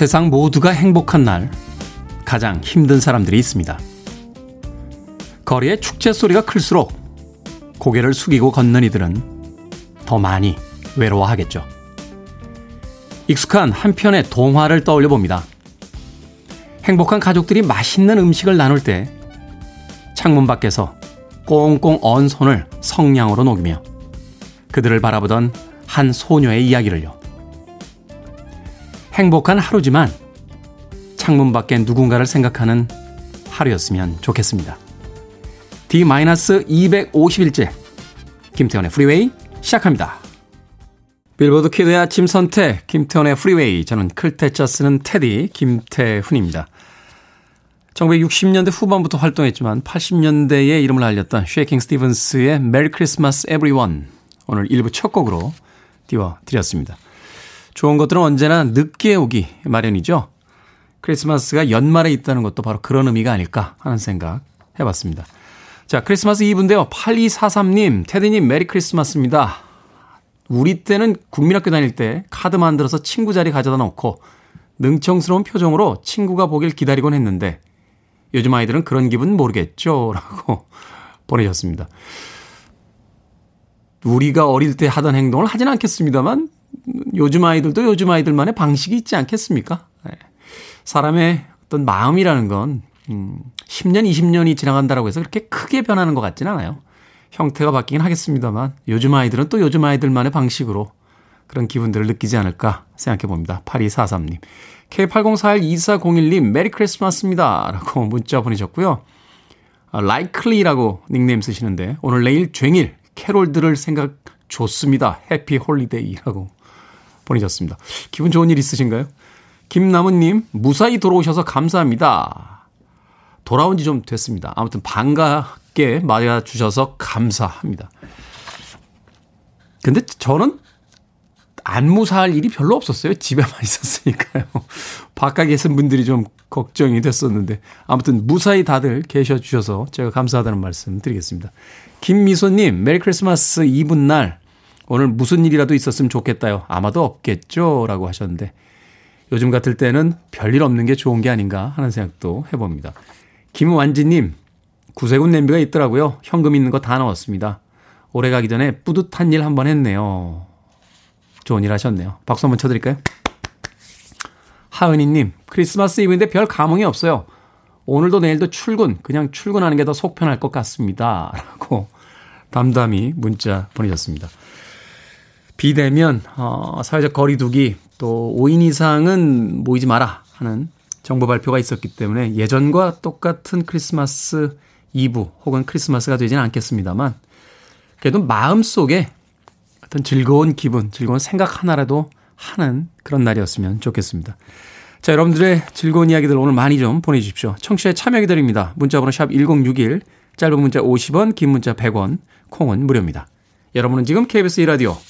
세상 모두가 행복한 날 가장 힘든 사람들이 있습니다. 거리의 축제 소리가 클수록 고개를 숙이고 걷는 이들은 더 많이 외로워하겠죠. 익숙한 한편의 동화를 떠올려 봅니다. 행복한 가족들이 맛있는 음식을 나눌 때 창문 밖에서 꽁꽁 언 손을 성냥으로 녹이며 그들을 바라보던 한 소녀의 이야기를요. 행복한 하루지만 창문 밖에 누군가를 생각하는 하루였으면 좋겠습니다. D-251째 김태훈의 프리웨이 시작합니다. 빌보드 키드의 아침 선택 김태훈의 프리웨이 저는 클 태 자 쓰는 테디 김태훈입니다. 1960년대 후반부터 활동했지만 80년대에 이름을 알렸던 쉐이킹 스티븐스의 Merry Christmas Everyone 오늘 1부 첫 곡으로 띄워드렸습니다. 좋은 것들은 언제나 늦게 오기 마련이죠. 크리스마스가 연말에 있다는 것도 바로 그런 의미가 아닐까 하는 생각 해봤습니다. 자, 크리스마스 이브인데요. 8243님, 테디님, 메리 크리스마스입니다. 우리 때는 국민학교 다닐 때 카드 만들어서 친구 자리 가져다 놓고 능청스러운 표정으로 친구가 보길 기다리곤 했는데 요즘 아이들은 그런 기분 모르겠죠? 라고 보내셨습니다. 우리가 어릴 때 하던 행동을 하진 않겠습니다만 요즘 아이들도 요즘 아이들만의 방식이 있지 않겠습니까? 네. 사람의 어떤 마음이라는 건 음, 10년, 20년이 지나간다라고 해서 그렇게 크게 변하는 것 같지는 않아요. 형태가 바뀌긴 하겠습니다만 요즘 아이들은 또 요즘 아이들만의 방식으로 그런 기분들을 느끼지 않을까 생각해 봅니다. 8243님. K80412401님, 메리 크리스마스입니다. 라고 문자 보내셨고요. 아, likely라고 닉네임 쓰시는데, 오늘 내일 쟁일, 캐롤 들을 생각 좋습니다. Happy Holiday라고 보내셨습니다. 기분 좋은 일 있으신가요? 김나무님, 무사히 돌아오셔서 감사합니다. 돌아온 지 좀 됐습니다. 아무튼 반갑게 맞아주셔서 감사합니다. 근데 저는 안 무사할 일이 별로 없었어요. 집에만 있었으니까요. 바깥에 계신 분들이 좀 걱정이 됐었는데 아무튼 무사히 다들 계셔 주셔서 제가 감사하다는 말씀 드리겠습니다. 김미소님, Merry Christmas 이브 날 오늘 무슨 일이라도 있었으면 좋겠다요. 아마도 없겠죠? 라고 하셨는데 요즘 같을 때는 별일 없는 게 좋은 게 아닌가 하는 생각도 해봅니다. 김완지님, 구세군 냄비가 있더라고요. 현금 있는 거 다 넣었습니다. 올해 가기 전에 뿌듯한 일 한 번 했네요. 좋은 일 하셨네요. 박수 한번 쳐드릴까요? 하은이님, 크리스마스 이브인데 별 감흥이 없어요. 오늘도 내일도 출근, 그냥 출근하는 게 더 속편할 것 같습니다. 라고 담담히 문자 보내셨습니다. 비대면, 어, 사회적 거리두기, 또 5인 이상은 모이지 마라 하는 정부 발표가 있었기 때문에 예전과 똑같은 크리스마스 이브 혹은 크리스마스가 되지는 않겠습니다만 그래도 마음속에 어떤 즐거운 기분, 즐거운 생각 하나라도 하는 그런 날이었으면 좋겠습니다. 자, 여러분들의 즐거운 이야기들 오늘 많이 좀 보내주십시오. 청취에 참여 기다립니다. 문자번호 샵 1061, 짧은 문자 50원, 긴 문자 100원, 콩은 무료입니다. 여러분은 지금 KBS 2라디오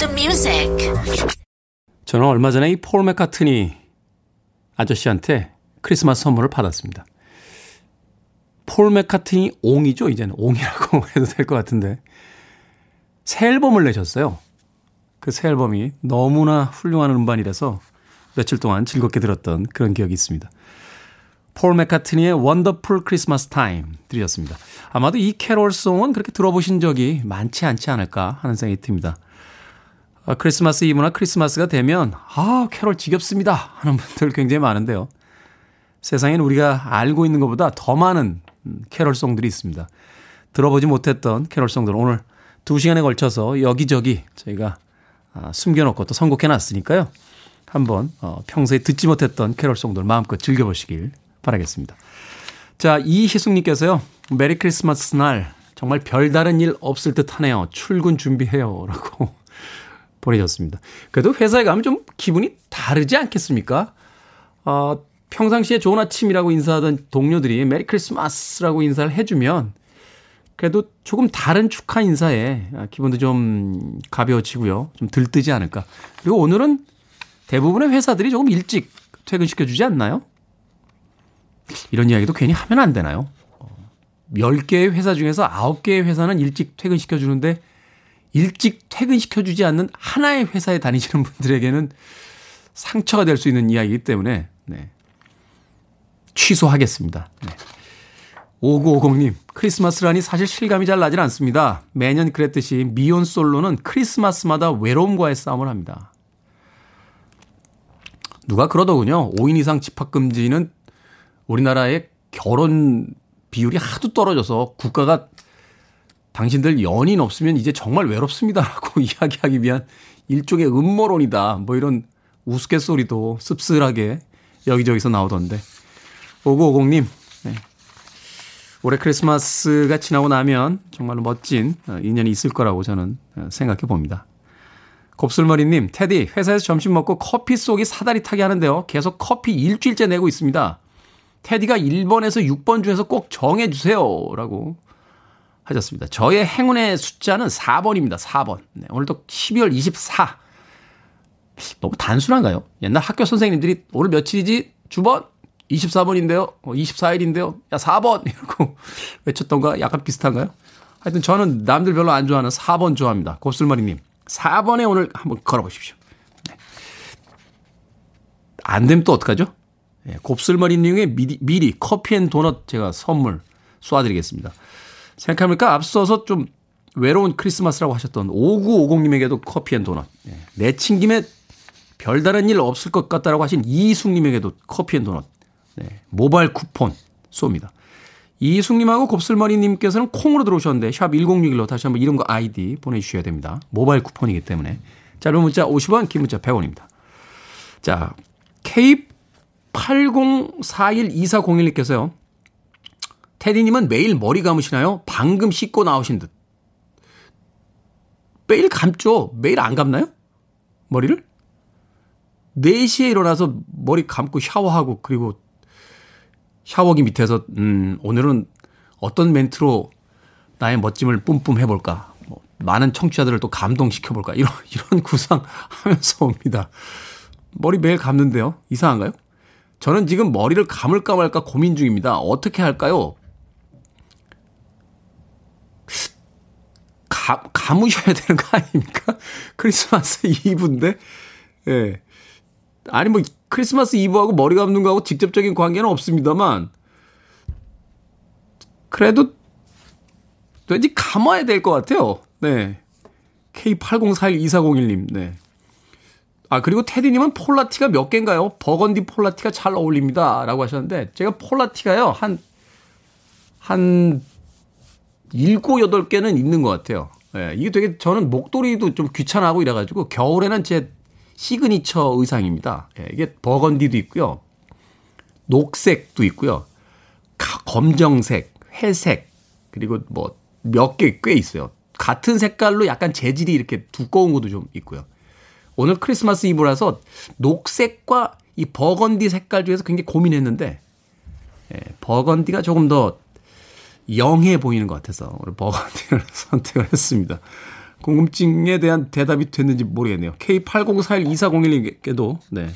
the music. 저는 얼마 전에 이 폴 맥카트니 아저씨한테 크리스마스 선물을 받았습니다. 폴 맥카트니 옹이죠, 이제는. 옹이라고 해도 될 것 같은데. 새 앨범을 내셨어요. 그 새 앨범이 너무나 훌륭한 음반이라서 며칠 동안 즐겁게 들었던 그런 기억이 있습니다. 폴 맥카트니의 Wonderful Christmastime 들으셨습니다. 아마도 이 캐롤송은 그렇게 들어보신 적이 많지 않지 않을까 하는 생각이 듭니다. 아, 크리스마스 이브나 크리스마스가 되면 아 캐롤 지겹습니다 하는 분들 굉장히 많은데요. 세상엔 우리가 알고 있는 것보다 더 많은 캐롤송들이 있습니다. 들어보지 못했던 캐롤송들 오늘 2시간에 걸쳐서 여기저기 저희가 아, 숨겨놓고 또 선곡해 놨으니까요. 한번 어, 평소에 듣지 못했던 캐롤송들 마음껏 즐겨보시길 바라겠습니다. 자, 이희숙님께서요. Merry Christmas 날 정말 별다른 일 없을 듯 하네요. 출근 준비해요. 라고 보내셨습니다. 그래도 회사에 가면 좀 기분이 다르지 않겠습니까? 어, 평상시에 좋은 아침이라고 인사하던 동료들이 메리 크리스마스라고 인사를 해주면 그래도 조금 다른 축하 인사에 기분도 좀 가벼워지고요. 좀 들뜨지 않을까. 그리고 오늘은 대부분의 회사들이 조금 일찍 퇴근시켜 주지 않나요? 이런 이야기도 괜히 하면 안 되나요? 10개의 회사 중에서 9개의 회사는 일찍 퇴근시켜 주는데 일찍 퇴근시켜 주지 않는 하나의 회사에 다니시는 분들에게는 상처가 될 수 있는 이야기이기 때문에 네. 취소하겠습니다. 네. 5950님, 크리스마스라니 사실 실감이 잘 나질 않습니다. 매년 그랬듯이 미혼 솔로는 크리스마스마다 외로움과의 싸움을 합니다. 누가 그러더군요. 5인 이상 집합금지는 우리나라의 결혼 비율이 하도 떨어져서 국가가 당신들 연인 없으면 이제 정말 외롭습니다라고 이야기하기 위한 일종의 음모론이다. 뭐 이런 우스갯소리도 씁쓸하게 여기저기서 나오던데. 5950님, 네. 올해 크리스마스가 지나고 나면 정말로 멋진 어, 인연이 있을 거라고 저는 어, 생각해 봅니다. 곱슬머리님, 테디, 회사에서 점심 먹고 커피 쏘기 사다리 타기 하는데요. 계속 커피 일주일째 내고 있습니다. 테디가 1번에서 6번 중에서 꼭 정해주세요. 라고 하셨습니다. 저의 행운의 숫자는 4번입니다. 4번. 네, 오늘도 12월 24. 너무 단순한가요? 옛날 학교 선생님들이 오늘 며칠이지? 주번? 24번인데요? 24일인데요? 어, 야, 4번! 이러고 외쳤던가 약간 비슷한가요? 하여튼 저는 남들 별로 안 좋아하는 4번 좋아합니다. 곱슬머리님. 4번에 오늘 한번 걸어보십시오. 네. 안 되면 또 어떡하죠? 네, 곱슬머리님에게 미리, 미리 coffee and donut 제가 선물 쏘아드리겠습니다. 생각해보니까 앞서서 좀 외로운 크리스마스라고 하셨던 5950님에게도 coffee and donut. 네, 내친 김에 별다른 일 없을 것 같다라고 하신 이희숙님에게도 coffee and donut. 네, 모바일 쿠폰 쏩니다. 이희숙님하고 곱슬머리님께서는 콩으로 들어오셨는데 샵 1061로 다시 한번 이름과 아이디 보내주셔야 됩니다. 모바일 쿠폰이기 때문에 짧은 문자 50원 긴 문자 100원입니다. 자 K80412401님께서요. 테디님은 매일 머리 감으시나요? 방금 씻고 나오신 듯. 매일 감죠? 매일 안 감나요? 머리를? 4시에 일어나서 머리 감고 샤워하고 그리고 샤워기 밑에서 음 오늘은 어떤 멘트로 나의 멋짐을 뿜뿜 해볼까 뭐, 많은 청취자들을 또 감동시켜 볼까 이런 이런 구상하면서 옵니다. 머리 매일 감는데요 이상한가요? 저는 지금 머리를 감을까 말까 고민 중입니다. 어떻게 할까요? 가, 감으셔야 되는 거 아닙니까? 크리스마스 이브인데, 예. 아니, 뭐, 크리스마스 이브하고 머리 감는 거하고 직접적인 관계는 없습니다만, 그래도 왠지 감아야 될 것 같아요. 네. K80412401님, 네. 아, 그리고 테디님은 폴라티가 몇 개인가요? 버건디 폴라티가 잘 어울립니다. 라고 하셨는데, 제가 폴라티가요, 한, 한, 일곱, 여덟 개는 있는 것 같아요. 예, 이게 되게 저는 목도리도 좀 귀찮아하고 이래가지고, 겨울에는 제 시그니처 의상입니다. 예, 이게 burgundy도 있고요. 녹색도 있고요. 검정색, 회색, 그리고 뭐 몇 개 꽤 있어요. 같은 색깔로 약간 재질이 이렇게 두꺼운 것도 좀 있고요. 오늘 크리스마스 이브라서 녹색과 이 버건디 색깔 중에서 굉장히 고민했는데 예, 버건디가 조금 더 영해 보이는 것 같아서 오늘 버건디를 선택을 했습니다. 궁금증에 대한 대답이 됐는지 모르겠네요. K80412401님께도, 네.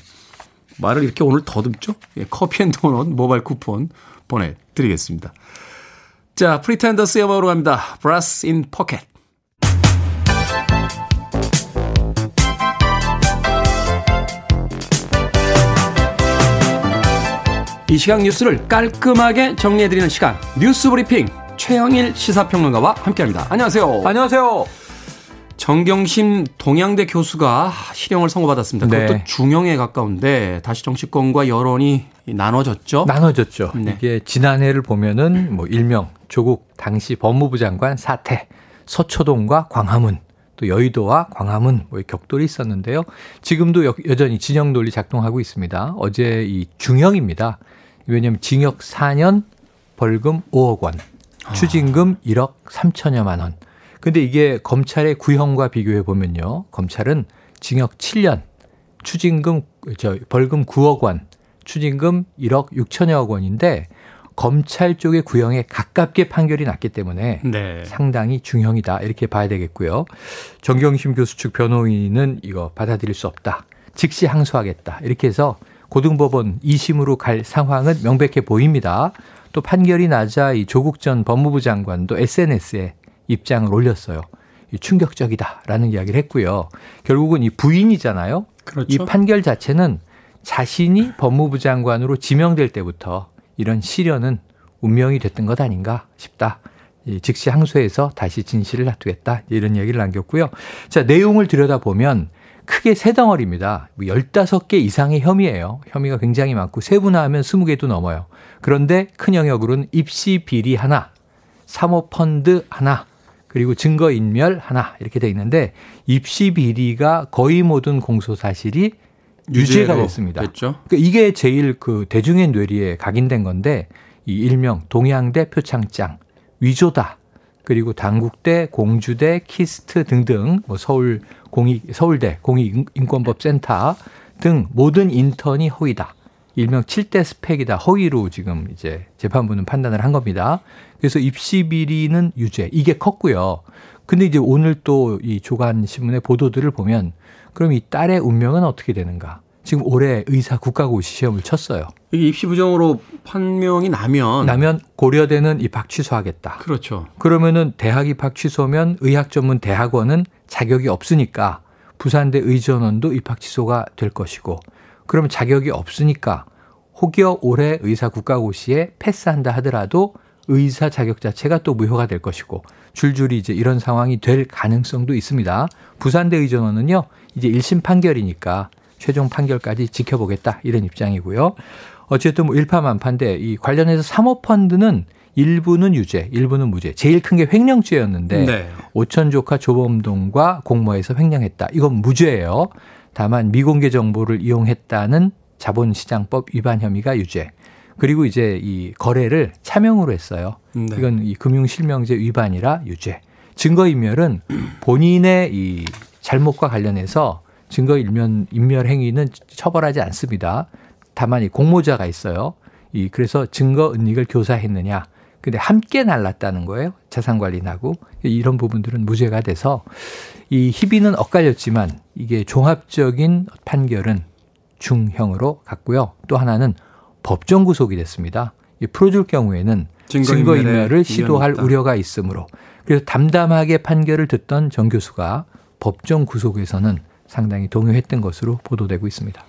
말을 이렇게 오늘 더듬죠? 예, coffee and donut 모바일 쿠폰 보내드리겠습니다. 자, 프리텐더스의 음악으로 갑니다. Brass in Pocket. 이 시각 뉴스를 깔끔하게 정리해드리는 시간 뉴스 브리핑 최영일 시사평론가와 함께합니다. 안녕하세요. 안녕하세요. 정경심 동양대 교수가 실형을 선고받았습니다. 그것도 네. 중형에 가까운데 다시 정치권과 여론이 나눠졌죠. 나눠졌죠. 네. 이게 지난해를 보면은 뭐 일명 조국 당시 법무부 장관 사태, 서초동과 광화문 또 여의도와 광화문 뭐 격돌이 있었는데요. 지금도 여, 여전히 진영 논리 작동하고 있습니다. 어제 이 중형입니다. 왜냐하면 징역 4년 벌금 5억 원, 추징금 1억 3천여만 원. 근데 이게 검찰의 구형과 비교해 보면요. 검찰은 징역 7년, 추징금 저 벌금 9억 원, 추징금 1억 6천여억 원인데 검찰 쪽의 구형에 가깝게 판결이 났기 때문에 네. 상당히 중형이다 이렇게 봐야 되겠고요. 정경심 교수 측 변호인은 이거 받아들일 수 없다. 즉시 항소하겠다. 이렇게 해서 고등법원 2심으로 갈 상황은 명백해 보입니다. 또 판결이 나자 이 조국 전 법무부 장관도 SNS에 입장을 올렸어요. 충격적이다라는 이야기를 했고요. 결국은 이 부인이잖아요. 그렇죠. 이 판결 자체는 자신이 법무부 장관으로 지명될 때부터 이런 시련은 운명이 됐던 것 아닌가 싶다. 즉시 항소해서 다시 진실을 놔두겠다. 이런 얘기를 남겼고요. 자, 내용을 들여다보면 크게 세 덩어리입니다. 15개 뭐 이상의 혐의예요. 혐의가 굉장히 많고 세분화하면 20개도 넘어요. 그런데 큰 영역으로는 입시 비리 하나, 사모펀드 하나, 그리고 증거 인멸 하나 이렇게 돼 있는데 입시 비리가 거의 모든 공소 사실이 유죄가 됐습니다. 됐죠. 그러니까 이게 제일 그 대중의 뇌리에 각인된 건데 이 일명 동양대 표창장 위조다. 그리고 단국대, 공주대, KIST 등등 뭐 서울 공익 서울대 공익인권법센터 등 모든 인턴이 허위다. 일명 7대 스펙이다. 허위로 지금 이제 재판부는 판단을 한 겁니다. 그래서 입시 비리는 유죄. 이게 컸고요. 근데 이제 오늘 또 이 조간 신문의 보도들을 보면 그럼 이 딸의 운명은 어떻게 되는가? 지금 올해 의사 국가고시 시험을 쳤어요. 이게 입시 부정으로 판명이 나면 나면 고려대는 입학 취소하겠다. 그렇죠. 그러면은 대학 입학 취소면 의학 전문 대학원은 자격이 없으니까 부산대 의전원도 입학 취소가 될 것이고 그러면 자격이 없으니까 혹여 올해 의사 국가고시에 패스한다 하더라도 의사 자격 자체가 또 무효가 될 것이고 줄줄이 이제 이런 상황이 될 가능성도 있습니다. 부산대 의전원은요 이제 1심 판결이니까 최종 판결까지 지켜보겠다 이런 입장이고요. 어쨌든 뭐 일파만파인데 이 관련해서 사모펀드는 일부는 유죄, 일부는 무죄. 제일 큰 게 횡령죄였는데 네. 오천 조카 조범동과 공모해서 횡령했다. 이건 무죄예요. 다만 미공개 정보를 이용했다는 자본시장법 위반 혐의가 유죄. 그리고 이제 이 거래를 차명으로 했어요. 네. 이건 이 금융실명제 위반이라 유죄. 증거인멸은 본인의 이 잘못과 관련해서 증거 인멸, 인멸 행위는 처벌하지 않습니다. 다만 이 공모자가 있어요. 이 그래서 증거 은닉을 교사했느냐. 근데 함께 날랐다는 거예요. 자산 관리나고 이런 부분들은 무죄가 돼서 이 희비는 엇갈렸지만 이게 종합적인 판결은 중형으로 갔고요. 또 하나는 법정 구속이 됐습니다. 이 풀어줄 경우에는 증거 인멸을 시도할 우려가 있으므로 그래서 담담하게 판결을 듣던 정 교수가 법정 구속에서는 상당히 동요했던 것으로 보도되고 있습니다.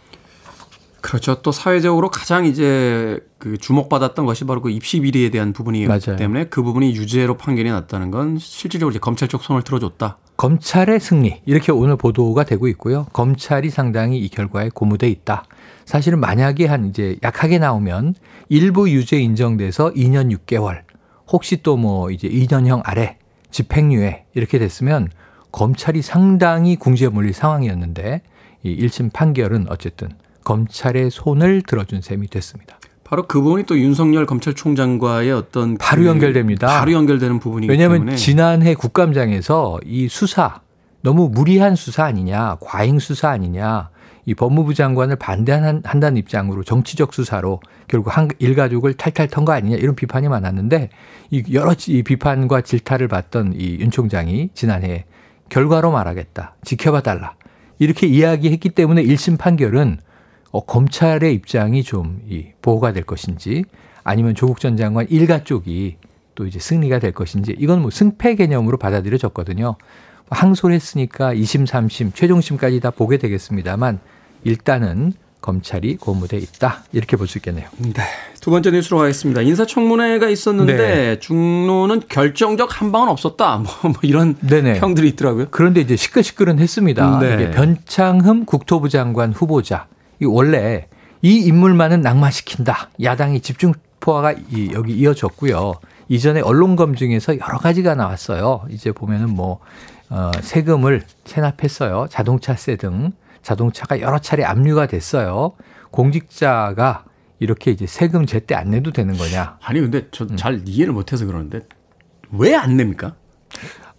그렇죠. 또 사회적으로 가장 이제 그 주목받았던 것이 바로 그 입시 비리에 대한 부분이기 맞아요. 때문에 그 부분이 유죄로 판결이 났다는 건 실질적으로 이제 검찰 쪽 손을 틀어줬다. 검찰의 승리 이렇게 오늘 보도가 되고 있고요. 검찰이 상당히 이 결과에 고무돼 있다. 사실은 만약에 한 이제 약하게 나오면 일부 유죄 인정돼서 2년 6개월 혹시 또 뭐 이제 2년형 아래 집행유예 이렇게 됐으면 검찰이 상당히 궁지에 몰릴 상황이었는데 이 1심 판결은 어쨌든 검찰의 손을 들어준 셈이 됐습니다. 바로 그 부분이 또 윤석열 검찰총장과의 어떤 바로 그 연결됩니다. 바로 연결되는 부분이기 왜냐하면 때문에 지난해 국감장에서 이 수사 너무 무리한 수사 아니냐, 과잉 수사 아니냐, 이 법무부 장관을 반대한다는 입장으로 정치적 수사로 결국 한 일가족을 탈탈 턴 거 아니냐 이런 비판이 많았는데 이 여러 이 비판과 질타를 받던 이 윤 총장이 지난해 결과로 말하겠다. 지켜봐 달라. 이렇게 이야기했기 때문에 1심 판결은 어, 검찰의 입장이 좀 이, 보호가 될 것인지 아니면 조국 전 장관 일가 쪽이 또 이제 승리가 될 것인지 이건 뭐 승패 개념으로 받아들여졌거든요. 항소를 했으니까 2심, 3심, 최종심까지 다 보게 되겠습니다만 일단은 검찰이 고무돼 있다. 이렇게 볼 수 있겠네요. 네. 두 번째 뉴스로 가겠습니다. 인사청문회가 있었는데 네. 중로는 결정적 한 방은 없었다. 뭐, 뭐 이런 네네. 평들이 있더라고요. 그런데 이제 시끌시끌은 했습니다. 네. 이게 변창흠 국토부 장관 후보자. 이 원래 이 인물만은 낙마시킨다. 야당이 집중 포화가 여기 이어졌고요. 이전에 언론 검증에서 여러 가지가 나왔어요. 이제 보면은 뭐 어, 세금을 체납했어요. 자동차세 등 자동차가 여러 차례 압류가 됐어요. 공직자가 이렇게 이제 세금 제때 안 내도 되는 거냐? 아니 근데 저잘 음. 이해를 못해서 그러는데 왜 안 냅니까?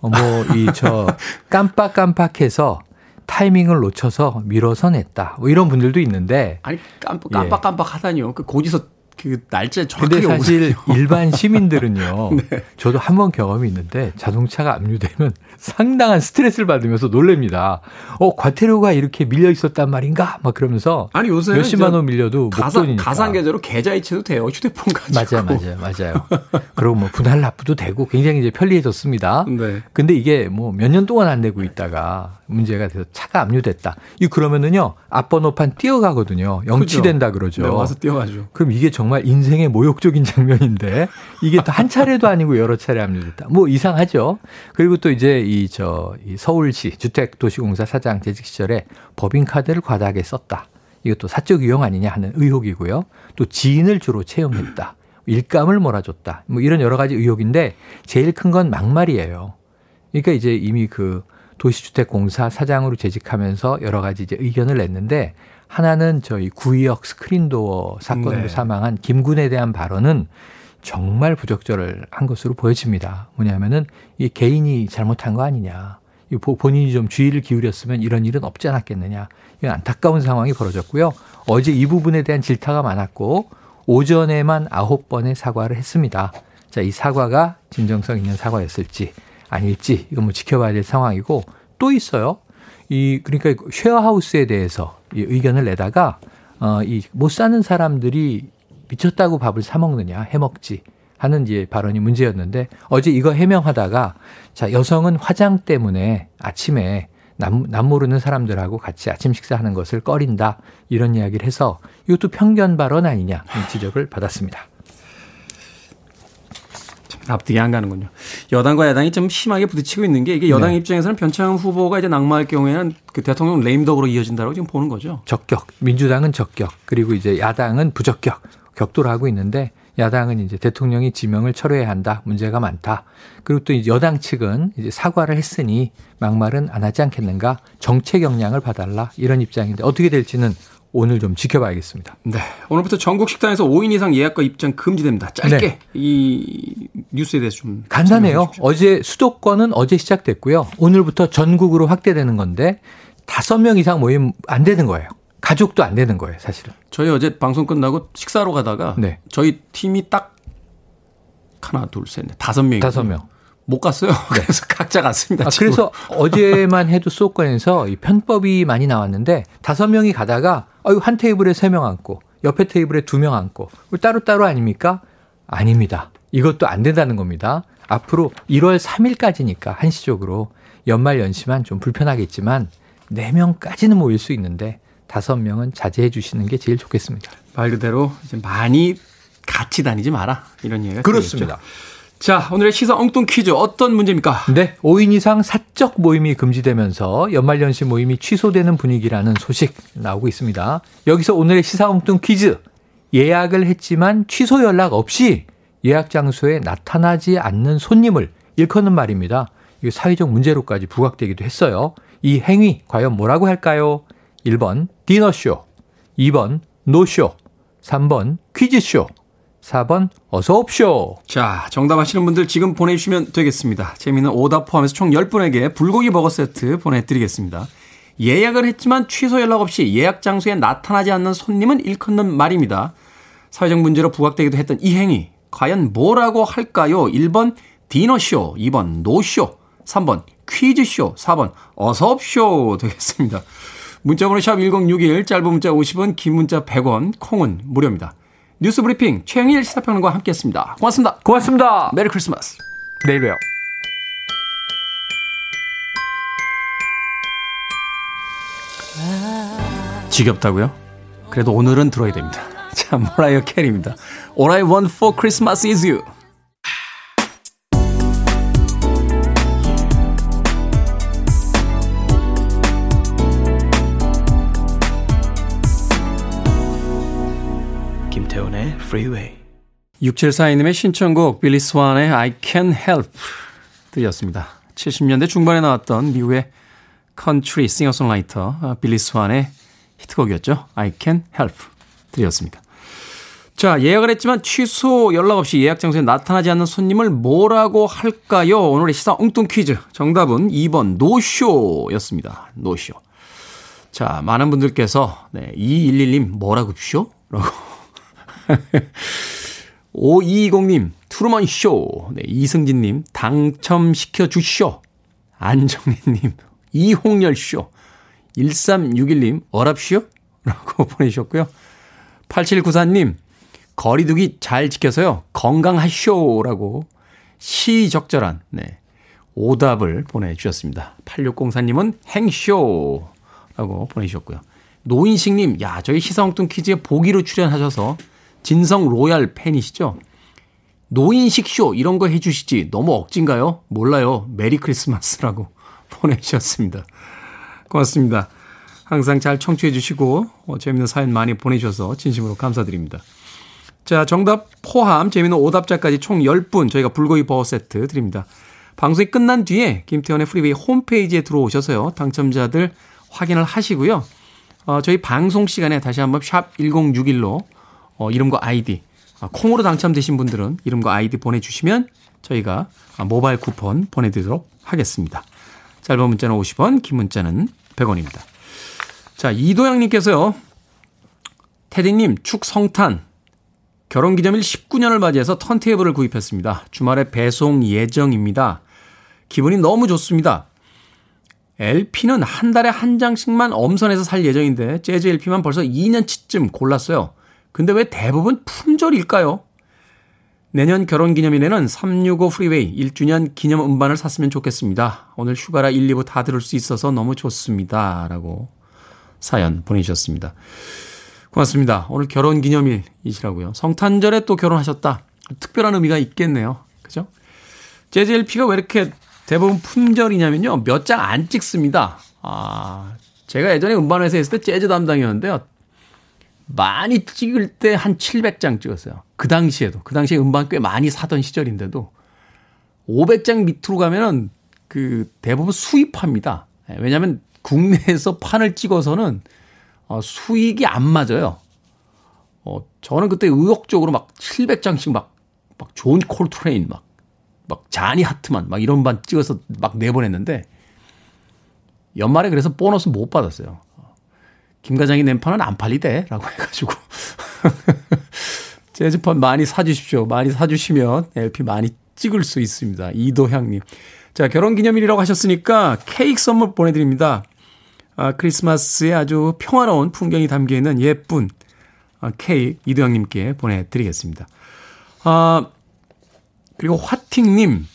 어, 뭐이 저 깜빡깜빡해서 타이밍을 놓쳐서 미뤄서 냈다. 뭐 이런 분들도 있는데 아니 깜빡 깜빡 깜빡 하다니요. 그 거기서 그 날짜 정확하게 근데 사실 일반 시민들은요. 네. 저도 한 번 경험이 있는데 자동차가 압류되면 상당한 스트레스를 받으면서 놀랍니다. 어, 과태료가 이렇게 밀려 있었단 말인가? 막 그러면서 아니 요새 몇십만 원 밀려도 가상, 가상 계좌로 계좌 이체도 돼요. 휴대폰 가지고. 맞아요, 맞아요, 맞아요. 그리고 뭐 분할 납부도 되고 굉장히 이제 편리해졌습니다. 네. 근데 이게 뭐 몇 년 동안 안 내고 있다가 문제가 돼서 차가 압류됐다. 이 그러면은요 앞번호판 뛰어가거든요. 영치된다 그러죠. 네, 와서 뛰어가죠. 그럼 이게 정말 인생의 모욕적인 장면인데 이게 또 한 차례도 아니고 여러 차례 압류됐다. 뭐 이상하죠. 그리고 또 이제 이저이 서울시 주택도시공사 사장 재직 시절에 법인카드를 과다하게 썼다. 이것도 사적 유형 아니냐 하는 의혹이고요. 또 지인을 주로 채용했다. 일감을 몰아줬다. 뭐 이런 여러 가지 의혹인데 제일 큰 건 막말이에요. 그러니까 이제 이미 그 도시주택공사 사장으로 재직하면서 여러 가지 이제 의견을 냈는데 하나는 저희 구의역 스크린도어 사건으로 네. 사망한 김군에 대한 발언은 정말 부적절을 한 것으로 보여집니다. 뭐냐면은 이 개인이 잘못한 거 아니냐. 본인이 좀 주의를 기울였으면 이런 일은 없지 않았겠느냐. 이건 안타까운 상황이 벌어졌고요. 어제 이 부분에 대한 질타가 많았고 오전에만 아홉 번의 사과를 했습니다. 자, 이 사과가 진정성 있는 사과였을지 아닐지 이건 뭐 지켜봐야 될 상황이고 또 있어요. 이 그러니까 쉐어하우스에 대해서 이 의견을 내다가 어 이 못 사는 사람들이 미쳤다고 밥을 사 먹느냐 해 먹지 하는 이제 발언이 문제였는데 어제 이거 해명하다가 자 여성은 화장 때문에 아침에 남, 남 모르는 사람들하고 같이 아침 식사하는 것을 꺼린다 이런 이야기를 해서 이것도 편견 발언 아니냐 지적을 받았습니다. 앞뒤가 안 가는군요. 여당과 야당이 좀 심하게 부딪히고 있는 게 이게 여당 네. 입장에서는 변창흠 후보가 이제 낙마할 경우에는 그 대통령 레임덕으로 이어진다고 지금 보는 거죠. 적격. 민주당은 적격. 그리고 이제 야당은 부적격. 격돌을 하고 있는데 야당은 이제 대통령이 지명을 철회해야 한다. 문제가 많다. 그리고 또 여당 측은 이제 사과를 했으니 막말은 안 하지 않겠는가? 정책 역량을 봐달라. 이런 입장인데 어떻게 될지는 오늘 좀 지켜봐야겠습니다. 네. 오늘부터 전국 식당에서 5인 이상 예약과 입장 금지됩니다. 짧게 네. 이 뉴스에 대해서 좀 간단해요. 어제 수도권은 어제 시작됐고요. 오늘부터 전국으로 확대되는 건데 다섯 명 이상 모임 안 되는 거예요. 가족도 안 되는 거예요, 사실은. 저희 어제 방송 끝나고 식사로 가다가 네. 저희 팀이 딱 하나, 둘, 셋, 넷, 다섯 명이 다섯 명. 못 갔어요. 네. 그래서 각자 갔습니다. 아, 그래서 어제만 해도 수도권에서 이 편법이 많이 나왔는데 다섯 명이 가다가 아유 한 테이블에 세 명 앉고 옆에 테이블에 두 명 앉고 따로 따로 아닙니까? 아닙니다. 이것도 안 된다는 겁니다. 앞으로 1월 3일까지니까 한시적으로 연말 연시만 좀 불편하겠지만 4명까지는 모일 수 있는데 5명은 자제해 주시는 게 제일 좋겠습니다. 말 그대로 이제 많이 같이 다니지 마라. 이런 얘기가 그렇습니다. 되겠죠. 자, 오늘의 시사 엉뚱 퀴즈 어떤 문제입니까? 네, 5인 이상 사적 모임이 금지되면서 연말연시 모임이 취소되는 분위기라는 소식 나오고 있습니다. 여기서 오늘의 시사 엉뚱 퀴즈. 예약을 했지만 취소 연락 없이 예약 장소에 나타나지 않는 손님을 일컫는 말입니다. 이게 사회적 문제로까지 부각되기도 했어요. 이 행위 과연 뭐라고 할까요? 1번 디너쇼, 2번 노쇼, 3번 퀴즈쇼, 4번 어서 옵쇼. 자, 정답 아시는 분들 지금 보내주시면 되겠습니다. 재미있는 오답 포함해서 총 10분에게 불고기 버거 세트 보내드리겠습니다. 예약을 했지만 취소 연락 없이 예약 장소에 나타나지 않는 손님은 일컫는 말입니다. 사회적 문제로 부각되기도 했던 이 행위 과연 뭐라고 할까요? 1번 디너쇼, 2번 노쇼, 3번 퀴즈쇼, 4번 어서옵쇼 되겠습니다. 문자번호 샵 1061, 짧은 문자 50원, 긴 문자 100원, 콩은 무료입니다. 뉴스 브리핑 최영일 시사평론가와 함께했습니다. 고맙습니다. 고맙습니다. Merry Christmas. 내일 봬요. 지겹다고요? 그래도 오늘은 들어야 됩니다. 자, 모라이어 캐리입니다. All I want for Christmas is you. Freeway. 6742님의 신청곡 빌리 스완의 I Can Help 들렸습니다. 70년대 중반에 나왔던 미국의 컨트리 싱어송라이터 빌리 스완의 히트곡이었죠. I Can Help 드렸습니다. 자, 예약을 했지만 취소 연락 없이 예약 장소에 나타나지 않는 손님을 뭐라고 할까요? 오늘의 시사 엉뚱 퀴즈. 정답은 2번 노쇼였습니다. 노쇼. 자, 많은 분들께서 네, 2211님 뭐라고 쇼? 라고 5220님 투르먼 쇼. 네, 이승진님 당첨시켜 주쇼. 안정희님 이홍열 쇼. 1361님 어랍쇼? 라고 보내주셨고요. 8794님 거리두기 잘 지켜서요. 건강하쇼 라고 시적절한 네, 오답을 보내주셨습니다. 8604님은 행쇼 라고 보내주셨고요. 노인식님, 야, 저희 시사홍뚱 퀴즈에 보기로 출연하셔서 진성 로얄 팬이시죠? 노인식 쇼 이런 거 해주시지 너무 억진가요? 몰라요. 메리 크리스마스라고 보내주셨습니다. 고맙습니다. 항상 잘 청취해 주시고 어, 재밌는 사연 많이 보내주셔서 진심으로 감사드립니다. 자, 정답 포함 재미있는 오답자까지 총 10분 저희가 불고기 버거 세트 드립니다. 방송이 끝난 뒤에 김태훈의 Freeway 홈페이지에 들어오셔서요. 당첨자들 확인을 하시고요. 어, 저희 방송 시간에 다시 한번 샵 1061로 어, 이름과 아이디 아, 콩으로 당첨되신 분들은 이름과 아이디 보내주시면 저희가 모바일 쿠폰 보내드리도록 하겠습니다. 짧은 문자는 50원, 긴 문자는 100원입니다. 자, 이도양님께서요. 테디님, 축 성탄. 결혼기념일 19년을 맞이해서 턴테이블을 구입했습니다. 주말에 배송 예정입니다. 기분이 너무 좋습니다. LP는 한 달에 한 장씩만 엄선해서 살 예정인데 재즈 LP만 벌써 2년치쯤 골랐어요. 근데 왜 대부분 품절일까요? 내년 결혼 기념일에는 365 프리웨이 1주년 기념 음반을 샀으면 좋겠습니다. 오늘 휴가라 1, 2부 다 들을 수 있어서 너무 좋습니다. 라고 사연 보내주셨습니다. 고맙습니다. 오늘 결혼 기념일이시라고요. 성탄절에 또 결혼하셨다. 특별한 의미가 있겠네요. 그죠? 재즈 LP가 왜 이렇게 대부분 품절이냐면요. 몇 장 안 찍습니다. 아, 제가 예전에 음반회사에 있을 때 재즈 담당이었는데요. 많이 찍을 때 한 700장 찍었어요. 그 당시에도. 그 당시에 음반 꽤 많이 사던 시절인데도 500장 밑으로 가면은 그 대부분 수입합니다. 예, 왜냐하면 국내에서 판을 찍어서는 어, 수익이 안 맞아요. 어, 저는 그때 의욕적으로 막 700장씩 막, 막 존 콜트레인 막, 막 자니 하트만 막 이런 반 찍어서 막 내보냈는데 연말에 그래서 보너스 못 받았어요. 김 과장이 낸 판은 안 팔리대. 라고 해가지고. 재즈판 많이 사주십시오. 많이 사주시면 LP 많이 찍을 수 있습니다. 이도향님. 자, 결혼 기념일이라고 하셨으니까 케이크 선물 보내드립니다. 아, 크리스마스에 아주 평화로운 풍경이 담겨 있는 예쁜 아, 케이크 이도향님께 보내드리겠습니다. 아, 그리고 화팅님.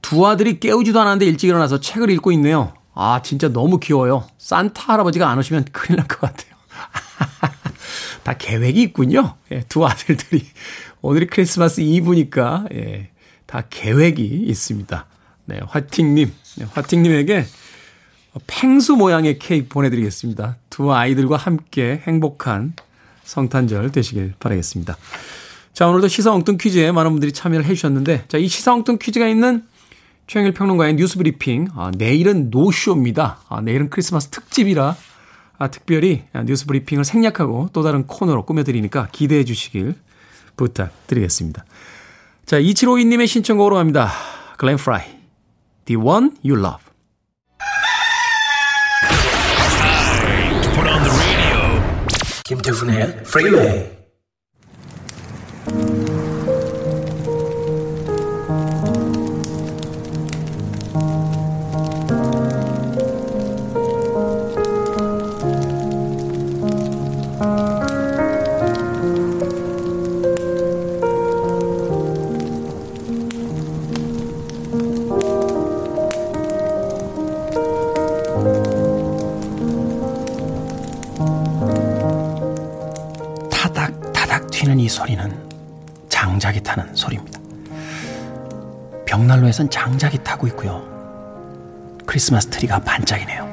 두 아들이 깨우지도 않았는데 일찍 일어나서 책을 읽고 있네요. 아, 진짜 너무 귀여워요. 산타 할아버지가 안 오시면 큰일 날 것 같아요. 다 계획이 있군요. 예, 두 아들들이. 오늘이 크리스마스 이브니까, 예, 다 계획이 있습니다. 네, 화팅님. 네, 화팅님에게 펭수 모양의 케이크 보내드리겠습니다. 두 아이들과 함께 행복한 성탄절 되시길 바라겠습니다. 자, 오늘도 시사 엉뚱 퀴즈에 많은 분들이 참여를 해주셨는데, 자, 이 시사 엉뚱 퀴즈가 있는 최영일 평론가의 뉴스 브리핑. 아, 내일은 노쇼입니다. 아, 내일은 크리스마스 특집이라 아, 특별히 뉴스 브리핑을 생략하고 또 다른 코너로 꾸며드리니까 기대해 주시길 부탁드리겠습니다. 자, 2752님의 신청곡으로 갑니다. 글렌 프라이. The one you love. 김태훈의 프리웨이 장작이 타고 있고요. 크리스마스 트리가 반짝이네요.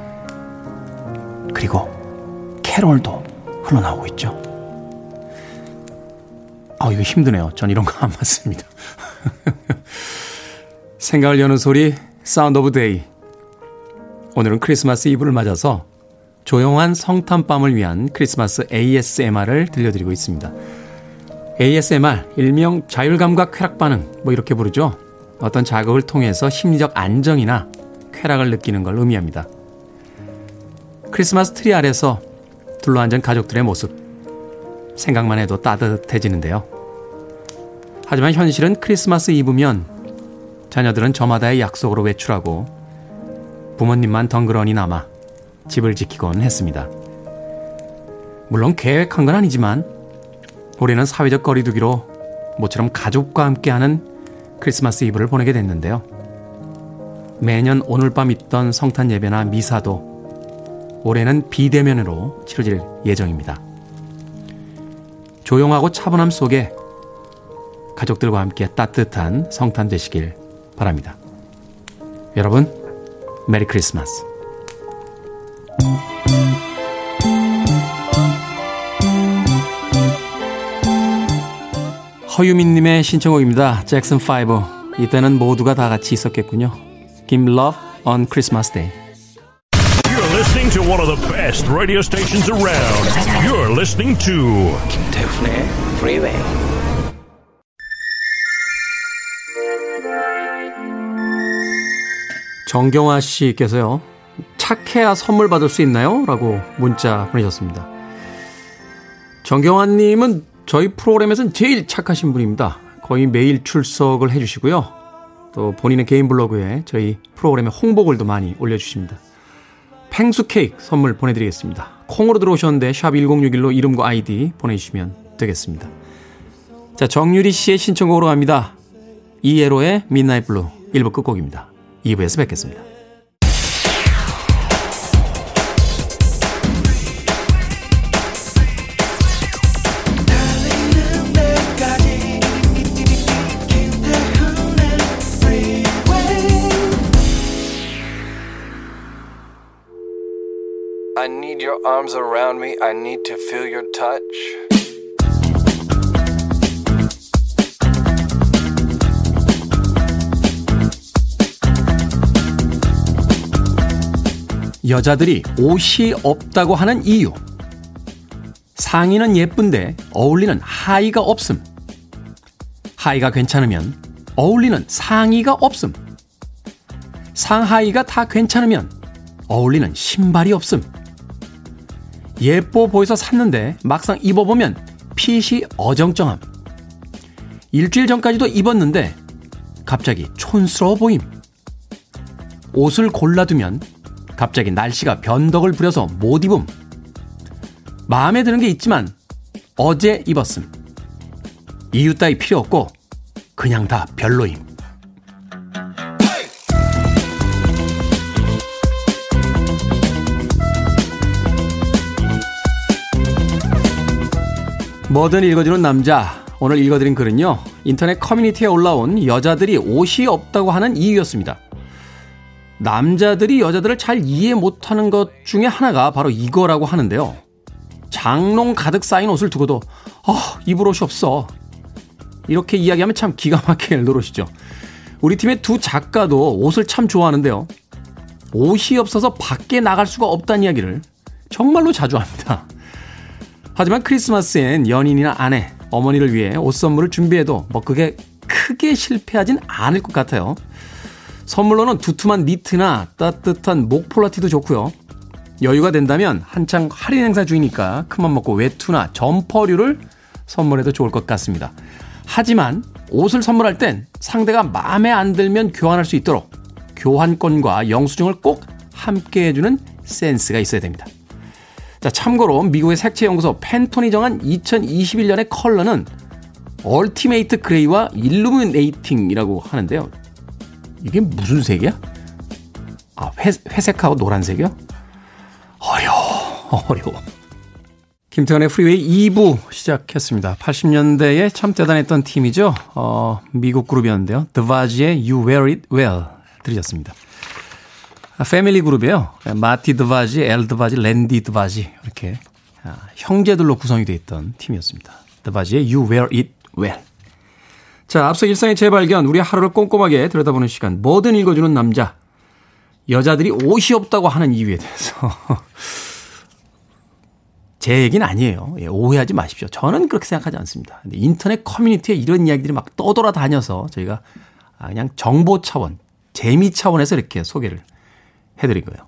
그리고 캐롤도 흘러나오고 있죠. 아, 이거 힘드네요. 전 이런 거 안 맞습니다. 생각을 여는 소리 Sound of Day 오늘은 크리스마스 이브를 맞아서 조용한 성탄밤을 위한 크리스마스 ASMR을 들려드리고 있습니다. ASMR, 일명 자율감각 쾌락 반응, 뭐 이렇게 부르죠. 어떤 작업을 통해서 심리적 안정이나 쾌락을 느끼는 걸 의미합니다. 크리스마스 트리 아래서 둘러앉은 가족들의 모습. 생각만 해도 따뜻해지는데요. 하지만 현실은 크리스마스 이브면 자녀들은 저마다의 약속으로 외출하고 부모님만 덩그러니 남아 집을 지키곤 했습니다. 물론 계획한 건 아니지만 올해는 사회적 거리두기로 모처럼 가족과 함께하는 크리스마스 이브를 보내게 됐는데요. 매년 오늘 밤 있던 성탄 예배나 미사도 올해는 비대면으로 치러질 예정입니다. 조용하고 차분함 속에 가족들과 함께 따뜻한 성탄 되시길 바랍니다. 여러분, 메리 크리스마스. 허유민님의 신청곡입니다. 잭슨 5. 이때는 모두가 다 같이 있었겠군요. 김 Love on Christmas Day. You're listening to one of the best radio stations around. You're listening to 김태훈의 Freeway. 정경화 씨께서요. 착해야 선물 받을 수 있나요? 라고 문자 보내셨습니다. 정경화 님은 저희 프로그램에서는 제일 착하신 분입니다. 거의 매일 출석을 해주시고요. 또 본인의 개인 블로그에 저희 프로그램의 홍보글도 많이 올려주십니다. 팽수 케이크 선물 보내드리겠습니다. 콩으로 들어오셨는데 샵 1061로 이름과 아이디 보내주시면 되겠습니다. 자, 정유리 씨의 신청곡으로 갑니다. 이에로의 midnight blue 1부 끝곡입니다. 2부에서 뵙겠습니다. Your arms around me. I need to feel your touch. 여자들이 옷이 없다고 하는 이유. 상의는 예쁜데 어울리는 하의가 없음. 하의가 괜찮으면 어울리는 상의가 없음. 상하의가 다 괜찮으면 어울리는 신발이 없음. 예뻐 보여서 샀는데 막상 입어보면 핏이 어정쩡함. 일주일 전까지도 입었는데 갑자기 촌스러워 보임. 옷을 골라두면 갑자기 날씨가 변덕을 부려서 못 입음. 마음에 드는 게 있지만 어제 입었음. 이유 따위 필요 없고 그냥 다 별로임. 뭐든 읽어주는 남자. 오늘 읽어드린 글은요. 인터넷 커뮤니티에 올라온 여자들이 옷이 없다고 하는 이유였습니다. 남자들이 여자들을 잘 이해 못하는 것 중에 하나가 바로 이거라고 하는데요. 장롱 가득 쌓인 옷을 두고도 어, 입을 옷이 없어. 이렇게 이야기하면 참 기가 막힐 노릇이죠. 우리 팀의 두 작가도 옷을 참 좋아하는데요. 옷이 없어서 밖에 나갈 수가 없다는 이야기를 정말로 자주 합니다. 하지만 크리스마스엔 연인이나 아내, 어머니를 위해 옷 선물을 준비해도 뭐 그게 크게 실패하진 않을 것 같아요. 선물로는 두툼한 니트나 따뜻한 목폴라티도 좋고요. 여유가 된다면 한창 할인 행사 중이니까 큰맘 먹고 외투나 점퍼류를 선물해도 좋을 것 같습니다. 하지만 옷을 선물할 땐 상대가 마음에 안 들면 교환할 수 있도록 교환권과 영수증을 꼭 함께 해주는 센스가 있어야 됩니다. 자, 참고로 미국의 색채 연구소 팬톤이 정한 2021년의 컬러는 Ultimate Gray와 Illuminating이라고 하는데요. 이게 무슨 색이야? 아, 회, 회색하고 노란색이요? 어려워, 어려워. 김태훈의 Freeway 2부 시작했습니다. 80년대에 참 대단했던 팀이죠. 어, 미국 그룹이었는데요. DeBarge의 You Wear It Well 들으셨습니다. 아, 패밀리 그룹이에요. 마티 드바지, 엘 드바지, 랜디 드바지 이렇게 형제들로 구성이 되어 있던 팀이었습니다. 드바지의 You Wear It Well. 자, 앞서 일상의 재발견, 우리 하루를 꼼꼼하게 들여다보는 시간, 뭐든 읽어주는 남자. 여자들이 옷이 없다고 하는 이유에 대해서. 제 얘기는 아니에요. 예, 오해하지 마십시오. 저는 그렇게 생각하지 않습니다. 근데 인터넷 커뮤니티에 이런 이야기들이 막 떠돌아다녀서 저희가 아, 그냥 정보 차원, 재미 차원에서 이렇게 소개를 해드린 거예요.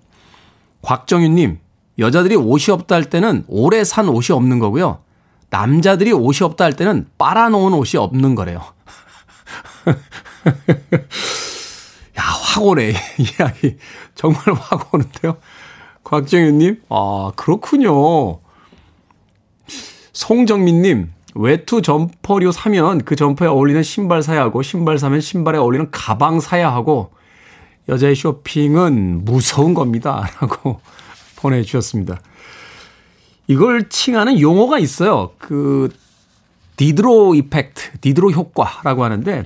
곽정윤님, 여자들이 옷이 없다 할 때는 오래 산 옷이 없는 거고요. 남자들이 옷이 없다 할 때는 빨아놓은 옷이 없는 거래요. 야, 확 오네. 이야기. 정말 확 오는데요. 곽정윤님, 아, 그렇군요. 송정민님, 외투 점퍼류 사면 그 점퍼에 어울리는 신발 사야 하고, 신발 사면 신발에 어울리는 가방 사야 하고, 여자의 쇼핑은 무서운 겁니다. 라고 보내주셨습니다. 이걸 칭하는 용어가 있어요. 그, 디드로 이펙트, 디드로 효과라고 하는데,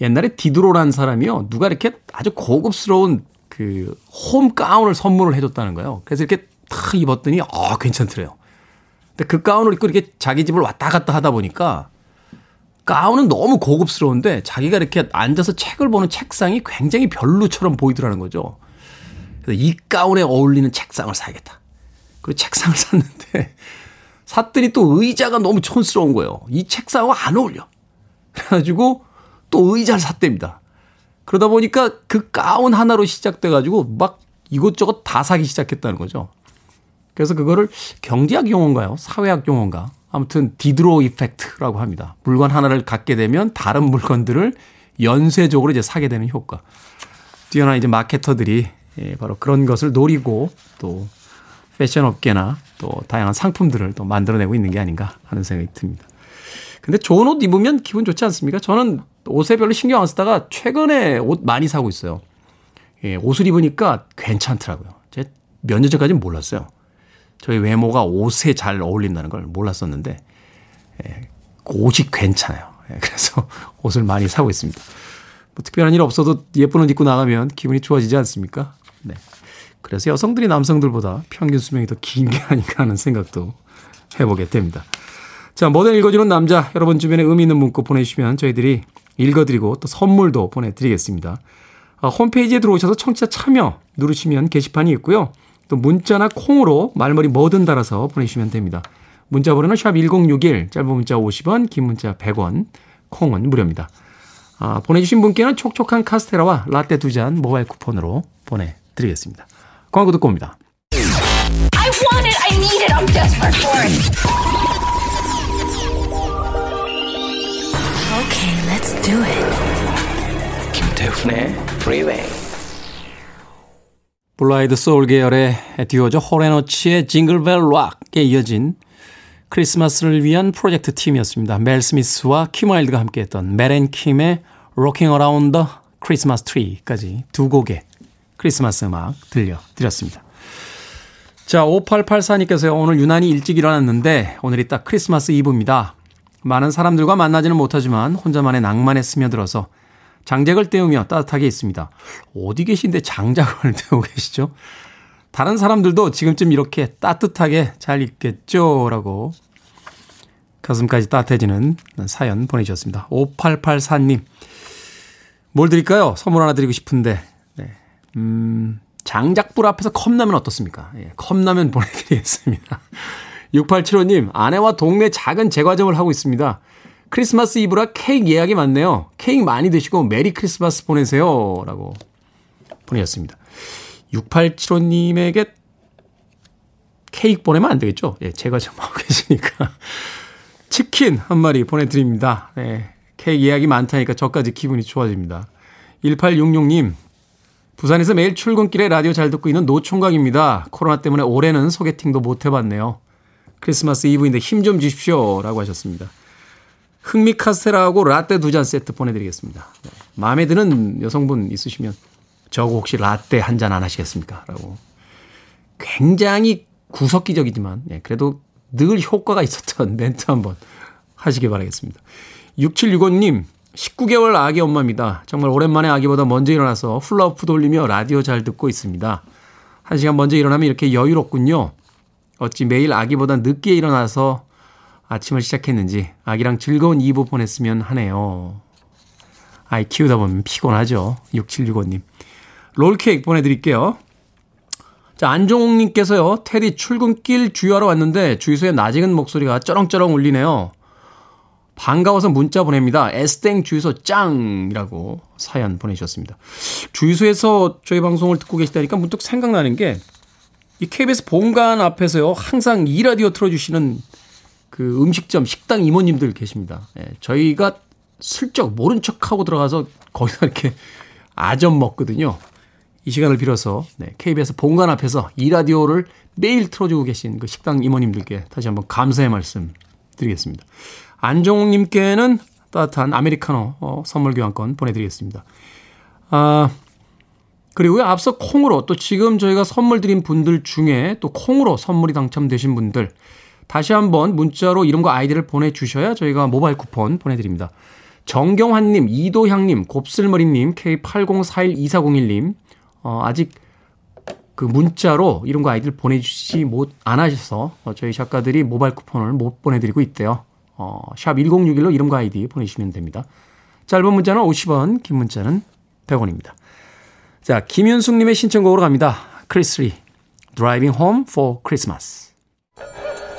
옛날에 디드로라는 사람이요. 누가 이렇게 아주 고급스러운 그 홈 가운을 선물을 해줬다는 거예요. 그래서 이렇게 탁 입었더니, 아, 괜찮더래요. 근데 그 가운을 입고 이렇게 자기 집을 왔다 갔다 하다 보니까 가운은 너무 고급스러운데 자기가 이렇게 앉아서 책을 보는 책상이 굉장히 별로처럼 보이더라는 거죠. 그래서 이 가운에 어울리는 책상을 사야겠다. 그리고 책상을 샀는데 샀더니 또 의자가 너무 촌스러운 거예요. 이 책상하고 안 어울려. 그래가지고 또 의자를 샀답니다. 그러다 보니까 그 가운 하나로 시작돼가지고 막 이것저것 다 사기 시작했다는 거죠. 그래서 그거를 경제학 용어인가요? 사회학 용어인가? 아무튼 디드로 이펙트라고 합니다. 물건 하나를 갖게 되면 다른 물건들을 연쇄적으로 이제 사게 되는 효과. 뛰어난 이제 마케터들이 예, 바로 그런 것을 노리고 또 패션 업계나 또 다양한 상품들을 또 만들어내고 있는 게 아닌가 하는 생각이 듭니다. 근데 좋은 옷 입으면 기분 좋지 않습니까? 저는 옷에 별로 신경 안 쓰다가 최근에 옷 많이 사고 있어요. 예, 옷을 입으니까 괜찮더라고요. 제 몇 년 전까지는 몰랐어요. 저희 외모가 옷에 잘 어울린다는 걸 몰랐었는데, 예, 옷이 괜찮아요. 예, 그래서 옷을 많이 사고 있습니다. 뭐 특별한 일 없어도 예쁜 옷 입고 나가면 기분이 좋아지지 않습니까? 네. 그래서 여성들이 남성들보다 평균 수명이 더 긴 게 아닌가 하는 생각도 해보게 됩니다. 자, 뭐든 읽어주는 남자, 여러분 주변에 의미 있는 문구 보내주시면 저희들이 읽어드리고 또 선물도 보내드리겠습니다. 아, 홈페이지에 들어오셔서 청취자 참여 누르시면 게시판이 있고요. 또 문자나 콩으로 말머리 뭐든 달아서 보내주시면 됩니다. 문자 번호는 샵 1061, 짧은 문자 50원, 긴 문자 100원, 콩은 무료입니다. 아, 보내주신 분께는 촉촉한 카스테라와 라떼 두 잔 모바일 쿠폰으로 보내드리겠습니다. 광고 듣고 옵니다. I want it. I need it. I'm desperate for it. Okay, let's do it. 김태훈의 Freeway. blue-eyed soul 계열의 듀오죠. 호레노치의 징글벨 락에 이어진 크리스마스를 위한 프로젝트 팀이었습니다. 멜 스미스와 Kim Wilde가 함께했던 Mel & Kim의 Rocking Around the Christmas Tree까지 두 곡의 크리스마스 음악 들려드렸습니다. 자, 5884님께서요. 오늘 유난히 일찍 일어났는데 오늘이 딱 크리스마스 이브입니다. 많은 사람들과 만나지는 못하지만 혼자만의 낭만에 스며들어서 장작을 떼우며 따뜻하게 있습니다. 어디 계신데 장작을 떼우고 계시죠? 다른 사람들도 지금쯤 이렇게 따뜻하게 잘 있겠죠? 라고 가슴까지 따뜻해지는 사연 보내주셨습니다. 5884님. 뭘 드릴까요? 선물 하나 드리고 싶은데. 네. 음, 장작불 앞에서 컵라면 어떻습니까? 예, 컵라면 보내드리겠습니다. 6875님, 아내와 동네 작은 제과점을 하고 있습니다. 크리스마스 이브라 케이크 예약이 많네요. 케이크 많이 드시고 메리 크리스마스 보내세요. 라고 보내셨습니다. 6875님에게 케이크 보내면 안 되겠죠? 예, 제과점 하고 계시니까. 치킨 한 마리 보내드립니다. 네, 케이크 예약이 많다니까 저까지 기분이 좋아집니다. 1866님, 부산에서 매일 출근길에 라디오 잘 듣고 있는 노총각입니다. 코로나 때문에 올해는 소개팅도 못 해봤네요. 크리스마스 이브인데 힘 좀 주십시오. 라고 하셨습니다. 흥미 카스테라하고 라떼 두 잔 세트 보내드리겠습니다. 네. 마음에 드는 여성분 있으시면 저거 혹시 라떼 한 잔 안 하시겠습니까? 라고. 굉장히 구석기적이지만 네, 그래도 늘 효과가 있었던 멘트 한번 하시기 바라겠습니다. 6765님 19개월 아기 엄마입니다. 정말 오랜만에 아기보다 먼저 일어나서 훌라후프 돌리며 라디오 잘 듣고 있습니다. 한 시간 먼저 일어나면 이렇게 여유롭군요. 어찌 매일 아기보다 늦게 일어나서 아침을 시작했는지 아기랑 즐거운 2부 보냈으면 하네요. 아이 키우다 보면 피곤하죠. 6765님. 롤케이크 보내드릴게요. 자, 안종욱님께서요, 테디 출근길 주유하러 왔는데 주유소에 나직은 목소리가 쩌렁쩌렁 울리네요. 반가워서 문자 보냅니다. 에스땡 주유소 짱이라고 사연 보내주셨습니다. 주유소에서 저희 방송을 듣고 계시다니까 문득 생각나는 게 이 KBS 본관 앞에서요 항상 이 라디오 틀어주시는 그 음식점 식당 이모님들 계십니다. 예, 저희가 슬쩍 모른 척하고 들어가서 거기서 이렇게 아점 먹거든요. 이 시간을 빌어서 네, KBS 본관 앞에서 이 라디오를 매일 틀어주고 계신 그 식당 이모님들께 다시 한번 감사의 말씀 드리겠습니다. 안종욱님께는 따뜻한 아메리카노 어, 선물 교환권 보내드리겠습니다. 아, 그리고요, 앞서 콩으로 또 지금 저희가 선물 드린 분들 중에 또 콩으로 선물이 당첨되신 분들 다시 한번 문자로 이름과 아이디를 보내주셔야 저희가 모바일 쿠폰 보내드립니다. 정경환님, 이도향님, 곱슬머리님, K80412401님, 어, 아직 그 문자로 이름과 아이디를 보내주시 못, 안 하셔서 어, 저희 작가들이 모바일 쿠폰을 못 보내드리고 있대요. 어, 샵 1061로 이름과 아이디 보내주시면 됩니다. 짧은 문자는 50원, 긴 문자는 100원입니다. 자, 김윤숙님의 신청곡으로 갑니다. 크리스리, Driving Home for Christmas.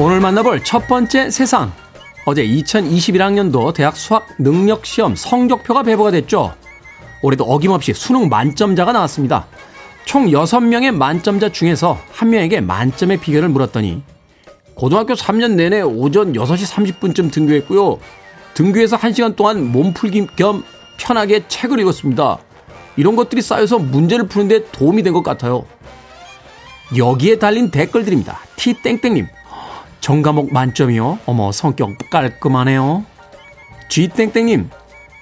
오늘 만나볼 첫 번째 세상. 어제 2021학년도 대학 수학 능력 시험 성적표가 배부가 됐죠. 올해도 어김없이 수능 만점자가 나왔습니다. 총 6명의 만점자 중에서 한 명에게 만점의 비결을 물었더니 고등학교 3년 내내 오전 6시 30분쯤 등교했고요. 등교해서 1시간 동안 몸풀기 겸 편하게 책을 읽었습니다. 이런 것들이 쌓여서 문제를 푸는데 도움이 된 것 같아요. 여기에 달린 댓글들입니다. T땡땡님, 정과목 만점이요? 어머, 성격 깔끔하네요. G땡땡님,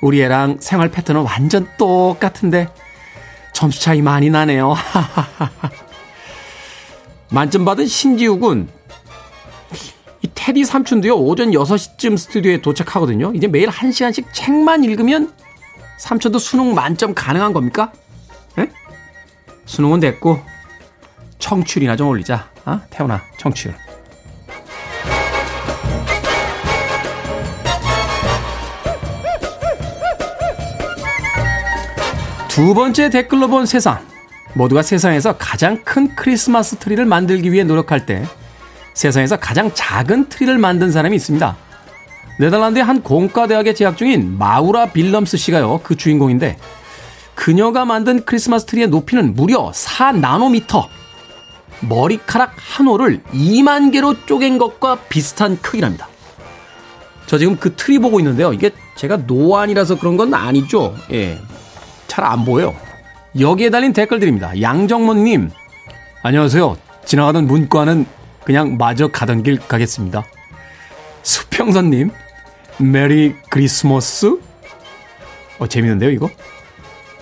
우리 애랑 생활 패턴은 완전 똑같은데 점수 차이 많이 나네요. 만점 받은 신지욱은 이 테디 삼촌도요, 오전 6시쯤 스튜디오에 도착하거든요. 이제 매일 1시간씩 책만 읽으면 삼촌도 수능 만점 가능한 겁니까? 에? 수능은 됐고, 청출이나 좀 올리자. 어? 태훈아, 청출. 두 번째 댓글로 본 세상. 모두가 세상에서 가장 큰 크리스마스 트리를 만들기 위해 노력할 때 세상에서 가장 작은 트리를 만든 사람이 있습니다. 네덜란드의 한 공과대학에 재학 중인 마우라 빌럼스 씨가요, 그 주인공인데, 그녀가 만든 크리스마스 트리의 높이는 무려 4나노미터. 머리카락 한 올을 2만 개로 쪼갠 것과 비슷한 크기랍니다. 저 지금 그 트리 보고 있는데요. 이게 제가 노안이라서 그런 건 아니죠. 예. 잘 안 보여요. 여기에 달린 댓글들입니다. 양정모님, 안녕하세요. 지나가던 문과는 그냥 마저 가던 길 가겠습니다. 수평선님, 메리 크리스머스? 어, 재밌는데요, 이거?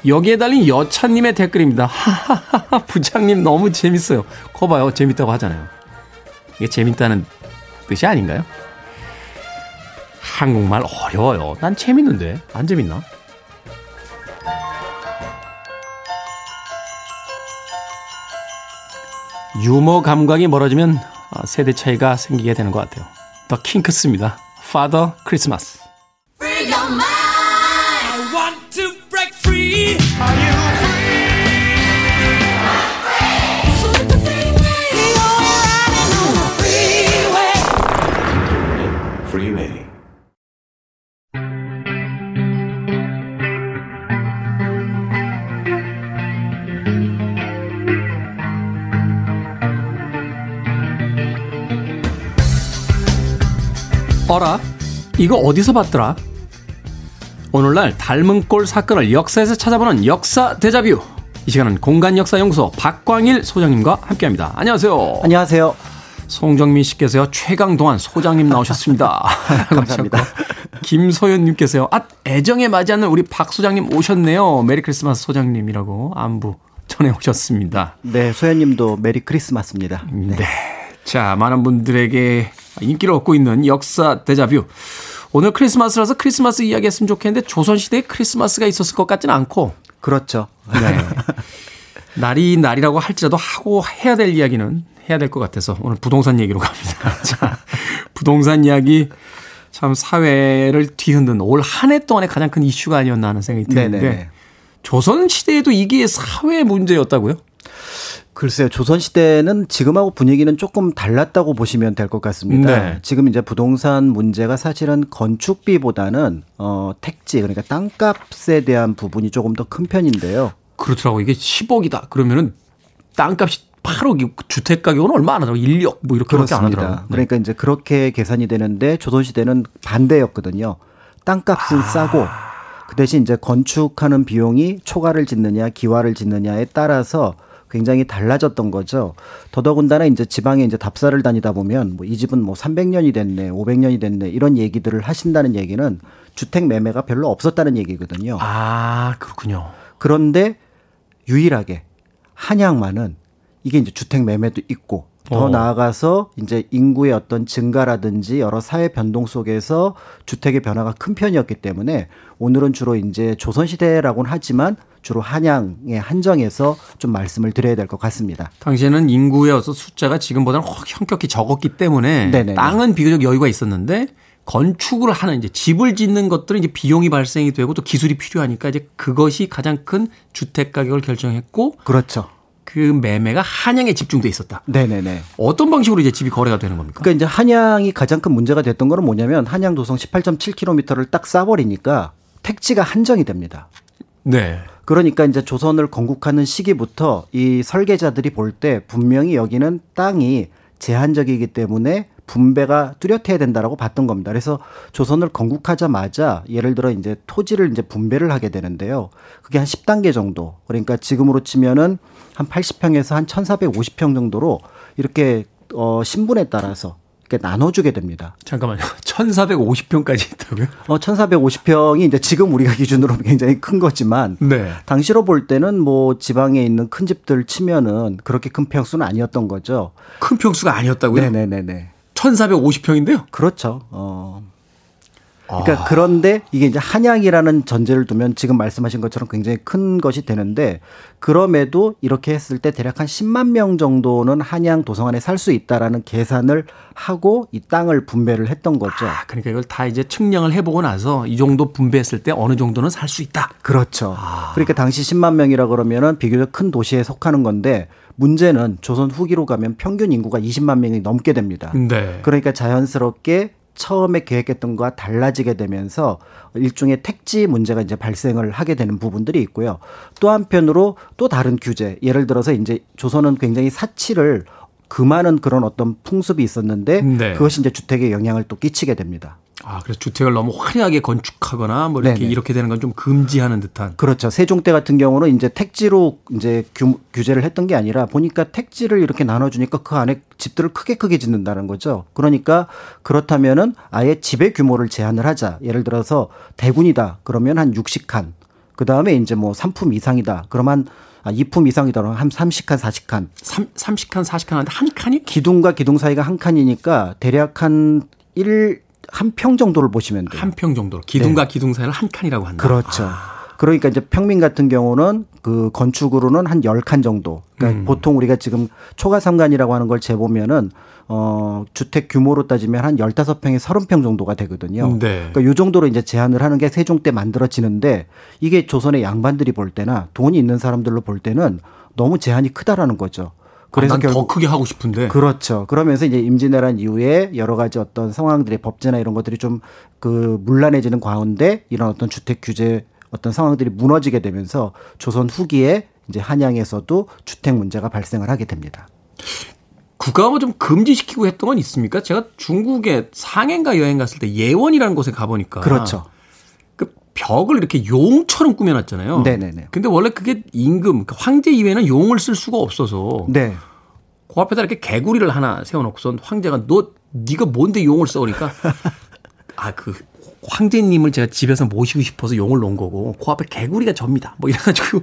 여기에 달린 여차님의 댓글입니다. 하하하, 부장님 너무 재밌어요. 거 봐요, 재밌다고 하잖아요. 이게 재밌다는 뜻이 아닌가요? 한국말 어려워요. 난 재밌는데. 안 재밌나? 유머 감각이 멀어지면 세대 차이가 생기게 되는 것 같아요. 더 킹크스입니다. Father Christmas. 어라? 이거 어디서 봤더라? 오늘날 닮은 꼴 사건을 역사에서 찾아보는 역사 데자뷰. 이 시간은 공간 역사 연구소 박광일 소장님과 함께합니다. 안녕하세요. 안녕하세요. 송정민 씨께서요, 최강동안 소장님 나오셨습니다. 감사합니다. 김소연님께서요, 아, 애정에 맞지 않는 우리 박 소장님 오셨네요. 메리 크리스마스 소장님이라고 안부 전해 오셨습니다. 네, 소연님도 메리 크리스마스입니다. 네. 자, 많은 분들에게 인기를 얻고 있는 역사 대자뷰. 오늘 크리스마스라서 크리스마스 이야기 했으면 좋겠는데 조선시대에 크리스마스가 있었을 것 같지는 않고. 그렇죠. 네. 날이 날이라고 할지라도 하고 해야 될 이야기는 해야 될 것 같아서 오늘 부동산 얘기로 갑니다. 자, 부동산 이야기 참 사회를 뒤흔든 올 한 해 동안의 가장 큰 이슈가 아니었나 하는 생각이 드는데 네네. 조선 시대에도 이게 사회 문제였다고요? 글쎄요, 조선시대는 지금하고 분위기는 조금 달랐다고 보시면 될 것 같습니다. 네. 지금 이제 부동산 문제가 사실은 건축비보다는 어, 택지, 그러니까 땅값에 대한 부분이 조금 더 큰 편인데요. 그렇더라고 이게 10억이다 그러면은 땅값이 8억이 주택 가격은 얼마 안 하더라고 1억 뭐 이렇게밖에 안 하더라고요. 네. 그러니까 이제 그렇게 계산이 되는데 조선시대는 반대였거든요. 땅값은 싸고 그 대신 이제 건축하는 비용이 초과를 짓느냐 기와를 짓느냐에 따라서 굉장히 달라졌던 거죠. 더더군다나 이제 지방에 이제 답사를 다니다 보면 뭐 이 집은 뭐 300년이 됐네, 500년이 됐네 이런 얘기들을 하신다는 얘기는 주택 매매가 별로 없었다는 얘기거든요. 아 그렇군요. 그런데 유일하게 한양만은 이게 이제 주택 매매도 있고 더 어. 나아가서 이제 인구의 어떤 증가라든지 여러 사회 변동 속에서 주택의 변화가 큰 편이었기 때문에 오늘은 주로 이제 조선시대라고는 하지만 주로 한양에 한정해서 좀 말씀을 드려야 될 것 같습니다. 당시에는 인구의 어서 숫자가 지금보다는 확 현격히 적었기 때문에 네네네. 땅은 비교적 여유가 있었는데 건축을 하는 이제 집을 짓는 것들은 이제 비용이 발생이 되고 또 기술이 필요하니까 이제 그것이 가장 큰 주택 가격을 결정했고 그렇죠. 그 매매가 한양에 집중돼 있었다. 네네네. 어떤 방식으로 이제 집이 거래가 되는 겁니까? 그러니까 이제 한양이 가장 큰 문제가 됐던 거는 뭐냐면 한양 도성 18.7km를 딱 싸버리니까 택지가 한정이 됩니다. 네. 그러니까 이제 조선을 건국하는 시기부터 이 설계자들이 볼 때 분명히 여기는 땅이 제한적이기 때문에 분배가 뚜렷해야 된다라고 봤던 겁니다. 그래서 조선을 건국하자마자 예를 들어 이제 토지를 이제 분배를 하게 되는데요. 그게 한 10단계 정도. 그러니까 지금으로 치면은 한 80평에서 한 1450평 정도로 이렇게 어 신분에 따라서 이렇게 나눠주게 됩니다. 잠깐만요. 1450평까지 있다고요? 어 1450평이 이제 지금 우리가 기준으로 굉장히 큰 거지만 네. 당시로 볼 때는 뭐 지방에 있는 큰 집들 치면은 그렇게 큰 평수는 아니었던 거죠. 큰 평수가 아니었다고요? 네네네네. 1450평인데요? 그렇죠. 어. 그러니까 그런데 이게 이제 한양이라는 전제를 두면 지금 말씀하신 것처럼 굉장히 큰 것이 되는데 그럼에도 이렇게 했을 때 대략 한 10만 명 정도는 한양 도성 안에 살 수 있다라는 계산을 하고 이 땅을 분배를 했던 거죠. 아, 그러니까 이걸 다 이제 측량을 해보고 나서 이 정도 분배했을 때 어느 정도는 살 수 있다. 그렇죠. 그러니까 당시 10만 명이라 그러면은 비교적 큰 도시에 속하는 건데 문제는 조선 후기로 가면 평균 인구가 20만 명이 넘게 됩니다. 네. 그러니까 자연스럽게 처음에 계획했던 것과 달라지게 되면서 일종의 택지 문제가 이제 발생을 하게 되는 부분들이 있고요. 또 한편으로 또 다른 규제, 예를 들어서 이제 조선은 굉장히 사치를 금하는 그런 어떤 풍습이 있었는데 네. 그것이 이제 주택에 영향을 또 끼치게 됩니다. 아, 그래서 주택을 너무 화려하게 건축하거나 뭐 이렇게 네네. 이렇게 되는 건 좀 금지하는 듯한. 그렇죠. 세종 때 같은 경우는 이제 택지로 이제 규, 규제를 했던 게 아니라 보니까 택지를 이렇게 나눠 주니까 그 안에 집들을 크게 크게 짓는다는 거죠. 그러니까 그렇다면은 아예 집의 규모를 제한을 하자. 예를 들어서 대군이다. 그러면 한 60칸. 그 다음에 이제 뭐 3품 이상이다. 그러면 아, 2품 이상이다. 그러면 한 30칸, 40칸. 3, 30칸, 40칸 하는데 한 칸이 기둥과 기둥 사이가 한 칸이니까 대략 한 1, 한 평 정도를 보시면 돼요. 한 평 정도로. 기둥과 기둥 사이를 한 칸이라고 한다. 그렇죠. 그러니까 이제 평민 같은 경우는 그 건축으로는 한 10칸 정도. 그러니까 음. 보통 우리가 지금 초가 삼간이라고 하는 걸 재보면은 어 주택 규모로 따지면 한 15평에 30평 정도가 되거든요. 네. 그러니까 요 정도로 이제 제한을 하는 게 세종 때 만들어지는데 이게 조선의 양반들이 볼 때나 돈이 있는 사람들로 볼 때는 너무 제한이 크다라는 거죠. 그래서 아, 결국 크게 하고 싶은데. 그렇죠. 그러면서 이제 임진왜란 이후에 여러 가지 어떤 상황들의 법제나 이런 것들이 좀 그 문란해지는 가운데 이런 어떤 주택 규제 어떤 상황들이 무너지게 되면서 조선 후기에 이제 한양에서도 주택 문제가 발생을 하게 됩니다. 국가가 뭐좀 금지시키고 했던 건 있습니까? 제가 중국에 상해인가 여행 갔을 때 예원이라는 곳에 가보니까. 그렇죠. 그 벽을 이렇게 용처럼 꾸며놨잖아요. 네네네. 근데 원래 그게 임금, 그 황제 이외에는 용을 쓸 수가 없어서 네. 그 앞에다 이렇게 개구리를 하나 세워놓고선 황제가 너 네가 뭔데 용을 써 그러니까 아 그 황제님을 제가 집에서 모시고 싶어서 용을 놓은 거고 그 앞에 개구리가 접니다. 뭐 이래가지고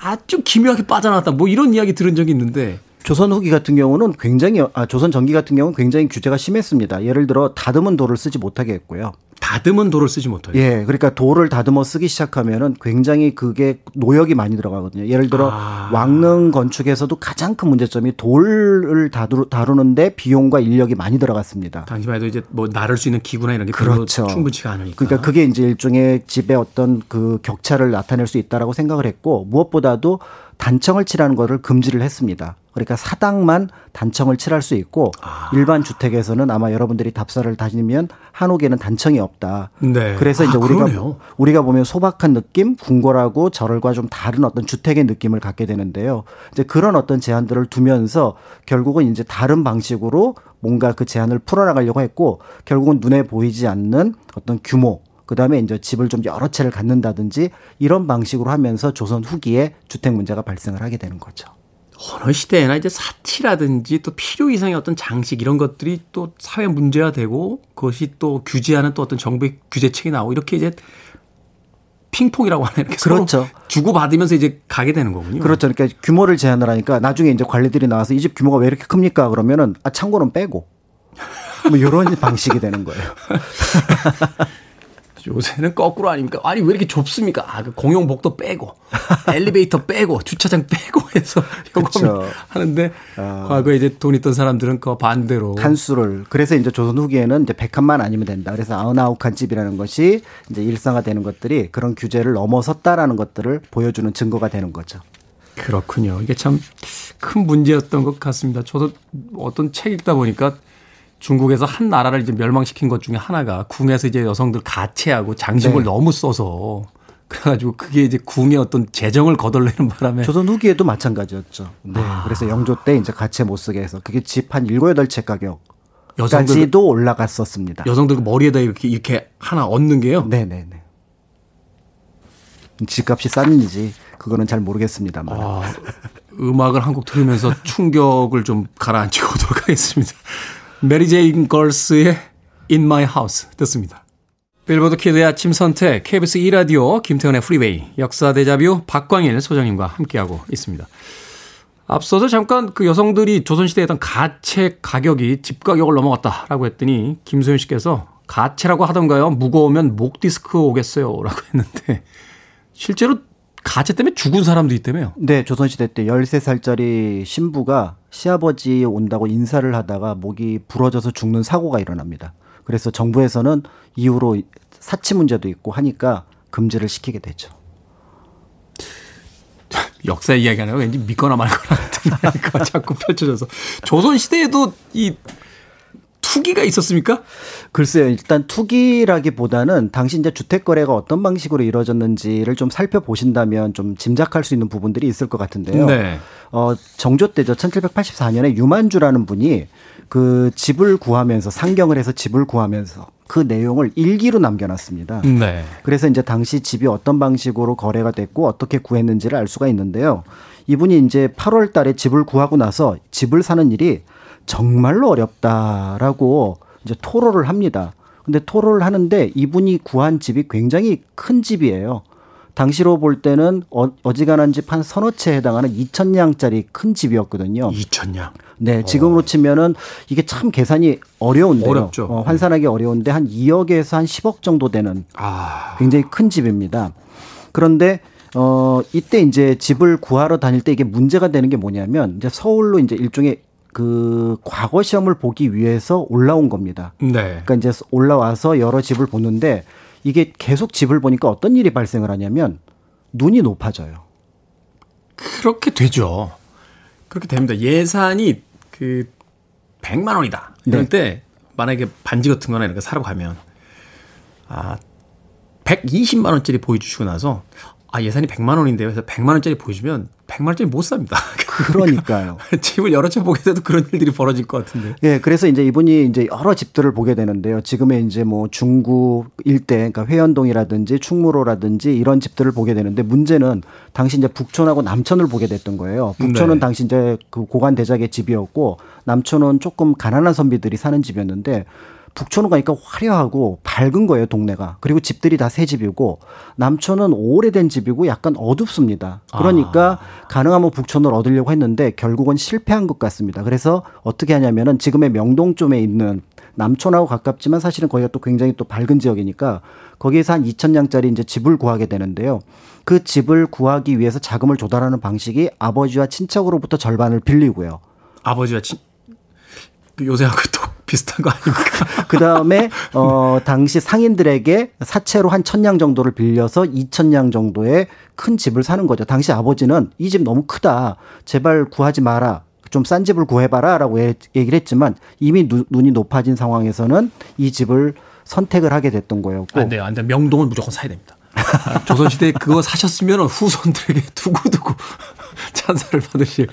아주 기묘하게 빠져나왔다. 뭐 이런 이야기 들은 적이 있는데 조선 후기 같은 경우는 굉장히 아 조선 전기 같은 경우는 굉장히 규제가 심했습니다. 예를 들어 다듬은 돌을 쓰지 못하게 했고요. 다듬은 돌을 쓰지 못하게. 예, 그러니까 돌을 다듬어 쓰기 시작하면은 굉장히 그게 노역이 많이 들어가거든요. 예를 들어 아. 왕릉 건축에서도 가장 큰 문제점이 돌을 다루, 다루는데 비용과 인력이 많이 들어갔습니다. 당시만 해도 이제 뭐 나를 수 있는 기구나 이런 게 그렇죠. 충분치가 않으니까. 그러니까 그게 이제 일종의 집의 어떤 그 격차를 나타낼 수 있다라고 생각을 했고 무엇보다도 단청을 칠하는 거를 금지를 했습니다. 그러니까 사당만 단청을 칠할 수 있고 아. 일반 주택에서는 아마 여러분들이 답사를 다니면 한옥에는 단청이 없다. 네. 그래서 이제 아, 우리가 그러네요. 우리가 보면 소박한 느낌, 궁궐하고 절과 좀 다른 어떤 주택의 느낌을 갖게 되는데요. 이제 그런 어떤 제한들을 두면서 결국은 이제 다른 방식으로 뭔가 그 제한을 풀어나가려고 했고 결국은 눈에 보이지 않는 어떤 규모 그다음에 이제 집을 좀 여러 채를 갖는다든지 이런 방식으로 하면서 조선 후기에 주택 문제가 발생을 하게 되는 거죠. 어느 시대에나 이제 사치라든지 또 필요 이상의 어떤 장식 이런 것들이 또 사회 문제가 되고 그것이 또 규제하는 또 어떤 정부의 규제책이 나오고 이렇게 이제 핑퐁이라고 하나 이렇게 그렇죠. 서로 주고 받으면서 이제 가게 되는 거군요. 그렇죠. 그러니까 규모를 제한을 하니까 나중에 이제 관리들이 나와서 이 집 규모가 왜 이렇게 큽니까? 그러면은 아 창고는 빼고 뭐 이런 방식이 되는 거예요. 요새는 거꾸로 아닙니까? 아니 왜 이렇게 좁습니까? 아, 그 공용 복도 빼고 엘리베이터 빼고 주차장 빼고 해서. 요거 하는데 과거에 이제 돈 있던 사람들은 그 반대로 칸수를 그래서 이제 조선 후기에는 이제 100칸만 아니면 된다. 그래서 아흔아홉 칸 집이라는 것이 이제 일상화되는 것들이 그런 규제를 넘어섰다라는 것들을 보여주는 증거가 되는 거죠. 그렇군요. 이게 참 큰 문제였던 것 같습니다. 저도 어떤 책 읽다 보니까 중국에서 한 나라를 이제 멸망시킨 것 중에 하나가 궁에서 이제 여성들 가채하고 장식을 네. 너무 써서 그래가지고 그게 이제 궁의 어떤 재정을 거덜내는 바람에 조선 후기에도 마찬가지였죠. 네. 그래서 영조 때 이제 가채 못 쓰게 해서 그게 집 한 일곱 여덟 채 가격까지도 여성들 올라갔었습니다. 여성들 그 머리에다 이렇게 이렇게 하나 얹는 게요. 네네네. 집값이 싼지 그거는 잘 모르겠습니다만. 아, 음악을 한 곡 들으면서 충격을 좀 가라앉히고 오도록 하겠습니다. 메리 제인 걸스의 In My House 듣습니다. 빌보드 키드의 아침 선택 KBS 2라디오 김태훈의 프리웨이 역사 데자뷰 박광일 소장님과 함께하고 있습니다. 앞서서 잠깐 그 여성들이 조선시대에 했던 가채 가격이 집 가격을 넘어갔다라고 했더니 김소연 씨께서 가채라고 하던가요? 무거우면 목 디스크 오겠어요. 라고 했는데 실제로 가채 때문에 죽은 사람도 있다며요. 네, 조선시대 때 13살짜리 신부가 시아버지 온다고 인사를 하다가 목이 부러져서 죽는 사고가 일어납니다. 그래서 정부에서는 이후로 사치 문제도 있고 하니까 금지를 시키게 되죠. 역사 이야기하는 거 왠지 믿거나 말거나 같은 이야기가 자꾸 펼쳐져서 조선 시대에도 이 투기가 있었습니까? 글쎄요, 일단 투기라기보다는 당시 이제 주택 거래가 어떤 방식으로 이루어졌는지를 좀 살펴보신다면 좀 짐작할 수 있는 부분들이 있을 것 같은데요. 네. 어, 정조 때죠. 1784년에 유만주라는 분이 그 집을 구하면서 상경을 해서 집을 구하면서 그 내용을 일기로 남겨놨습니다. 네. 그래서 이제 당시 집이 어떤 방식으로 거래가 됐고 어떻게 구했는지를 알 수가 있는데요. 이분이 이제 8월 달에 집을 구하고 나서 집을 사는 일이 정말로 어렵다라고 이제 토로를 합니다. 근데 토로를 하는데 이분이 구한 집이 굉장히 큰 집이에요. 당시로 볼 때는 어, 어지간한 집 한 서너 채에 해당하는 2천냥짜리 큰 집이었거든요. 2천냥. 네, 지금으로 치면은 이게 참 계산이 어려운데요. 어렵죠. 어, 환산하기 어려운데 한 2억에서 한 10억 정도 되는 아. 굉장히 큰 집입니다. 그런데 어 이때 이제 집을 구하러 다닐 때 이게 문제가 되는 게 뭐냐면 이제 서울로 이제 일종의 그 과거 시험을 보기 위해서 올라온 겁니다. 네. 그러니까 이제 올라와서 여러 집을 보는데 이게 계속 집을 보니까 어떤 일이 발생을 하냐면 눈이 높아져요. 그렇게 되죠. 그렇게 됩니다. 예산이 그 100만 원이다. 이럴 네. 때 만약에 반지 같은 거나 이런 거 사러 가면 아 120만 원짜리 보여주시고 나서 아, 예산이 100만 원인데요. 그래서 100만 원짜리 보여주면 100만 원짜리 못 삽니다. 그러니까요. 집을 여러 채 보게 돼도 그런 일들이 벌어질 것 같은데. 예, 그래서 이제 이분이 이제 여러 집들을 보게 되는데요. 지금의 이제 뭐 중구 일대, 그러니까 회원동이라든지 충무로라든지 이런 집들을 보게 되는데 문제는 당시 이제 북촌하고 남촌을 보게 됐던 거예요. 북촌은 네. 당시 이제 그 고관 대작의 집이었고 남촌은 조금 가난한 선비들이 사는 집이었는데 북촌은 가니까 화려하고 밝은 거예요, 동네가. 그리고 집들이 다 새 집이고 남촌은 오래된 집이고 약간 어둡습니다. 그러니까 가능하면 북촌을 얻으려고 했는데 결국은 실패한 것 같습니다. 그래서 어떻게 하냐면은 지금의 명동 쪽에 있는 남촌하고 가깝지만 사실은 거기가 또 굉장히 또 밝은 지역이니까 거기에서 한 2천냥짜리 이제 집을 구하게 되는데요. 그 집을 구하기 위해서 자금을 조달하는 방식이 아버지와 친척으로부터 절반을 빌리고요. 아버지와 친, 그 요새하고 또 비슷한 거 아닙니까? 그 다음에 어 당시 상인들에게 사채로 한 천냥 정도를 빌려서 이천냥 정도의 큰 집을 사는 거죠. 당시 아버지는 이 집 너무 크다. 제발 구하지 마라. 좀 싼 집을 구해봐라 라고 얘기를 했지만 이미 누, 눈이 높아진 상황에서는 이 집을 선택을 하게 됐던 거였고. 안 돼요, 안 돼요. 명동은 무조건 사야 됩니다. 아, 조선시대에 그거 사셨으면 후손들에게 두고두고 찬사를 받으실.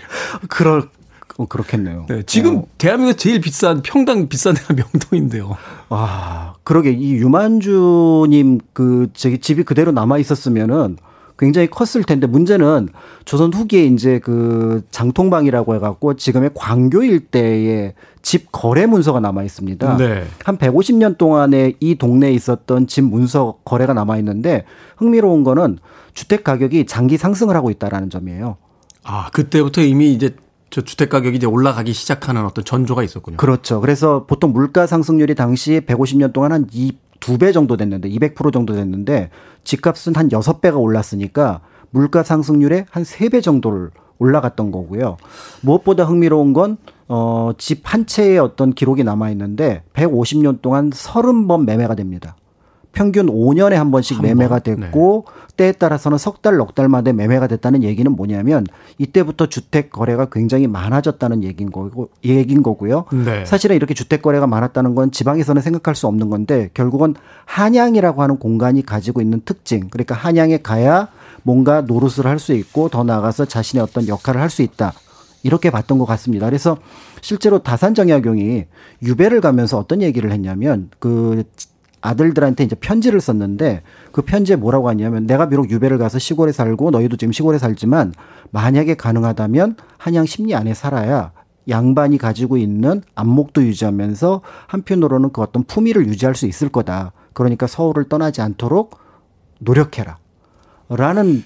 그럴 어, 그렇겠네요. 네, 지금 어. 대한민국에서 제일 비싼 평당 비싼 데가 명동인데요. 아, 그러게 이 유만주님 그 저기 집이 그대로 남아 있었으면은 굉장히 컸을 텐데 문제는 조선 후기에 이제 그 장통방이라고 해갖고 지금의 광교 일대에 집 거래 문서가 남아 있습니다. 네. 한 150년 동안에 이 동네에 있었던 집 문서 거래가 남아 있는데 흥미로운 거는 주택 가격이 장기 상승을 하고 있다라는 점이에요. 아 그때부터 이미 이제 저 주택 가격이 이제 올라가기 시작하는 어떤 전조가 있었군요. 그렇죠. 그래서 보통 물가 상승률이 당시 150년 동안 한이두배 정도 됐는데 200% 정도 됐는데 집값은 한 6배가 올랐으니까 물가 상승률의 한 3배 정도를 올라갔던 거고요. 무엇보다 흥미로운 건 어, 집 한 채의 어떤 기록이 남아 있는데 150년 동안 30번 매매가 됩니다. 평균 5년에 한 번씩 한 매매가 번? 됐고 때에 따라서는 석 달, 넉 달마다 매매가 됐다는 얘기는 뭐냐면 이때부터 주택 거래가 굉장히 많아졌다는 얘기인 거고 얘기인 거고요. 네. 사실은 이렇게 주택 거래가 많았다는 건 지방에서는 생각할 수 없는 건데 결국은 한양이라고 하는 공간이 가지고 있는 특징. 그러니까 한양에 가야 뭔가 노릇을 할 수 있고 더 나아가서 자신의 어떤 역할을 할 수 있다. 이렇게 봤던 것 같습니다. 그래서 실제로 다산 정약용이 유배를 가면서 어떤 얘기를 했냐면 그 아들들한테 이제 편지를 썼는데 그 편지에 뭐라고 하냐면 내가 비록 유배를 가서 시골에 살고 너희도 지금 시골에 살지만 만약에 가능하다면 한양 심리 안에 살아야 양반이 가지고 있는 안목도 유지하면서 한편으로는 그 어떤 품위를 유지할 수 있을 거다. 그러니까 서울을 떠나지 않도록 노력해라. 라는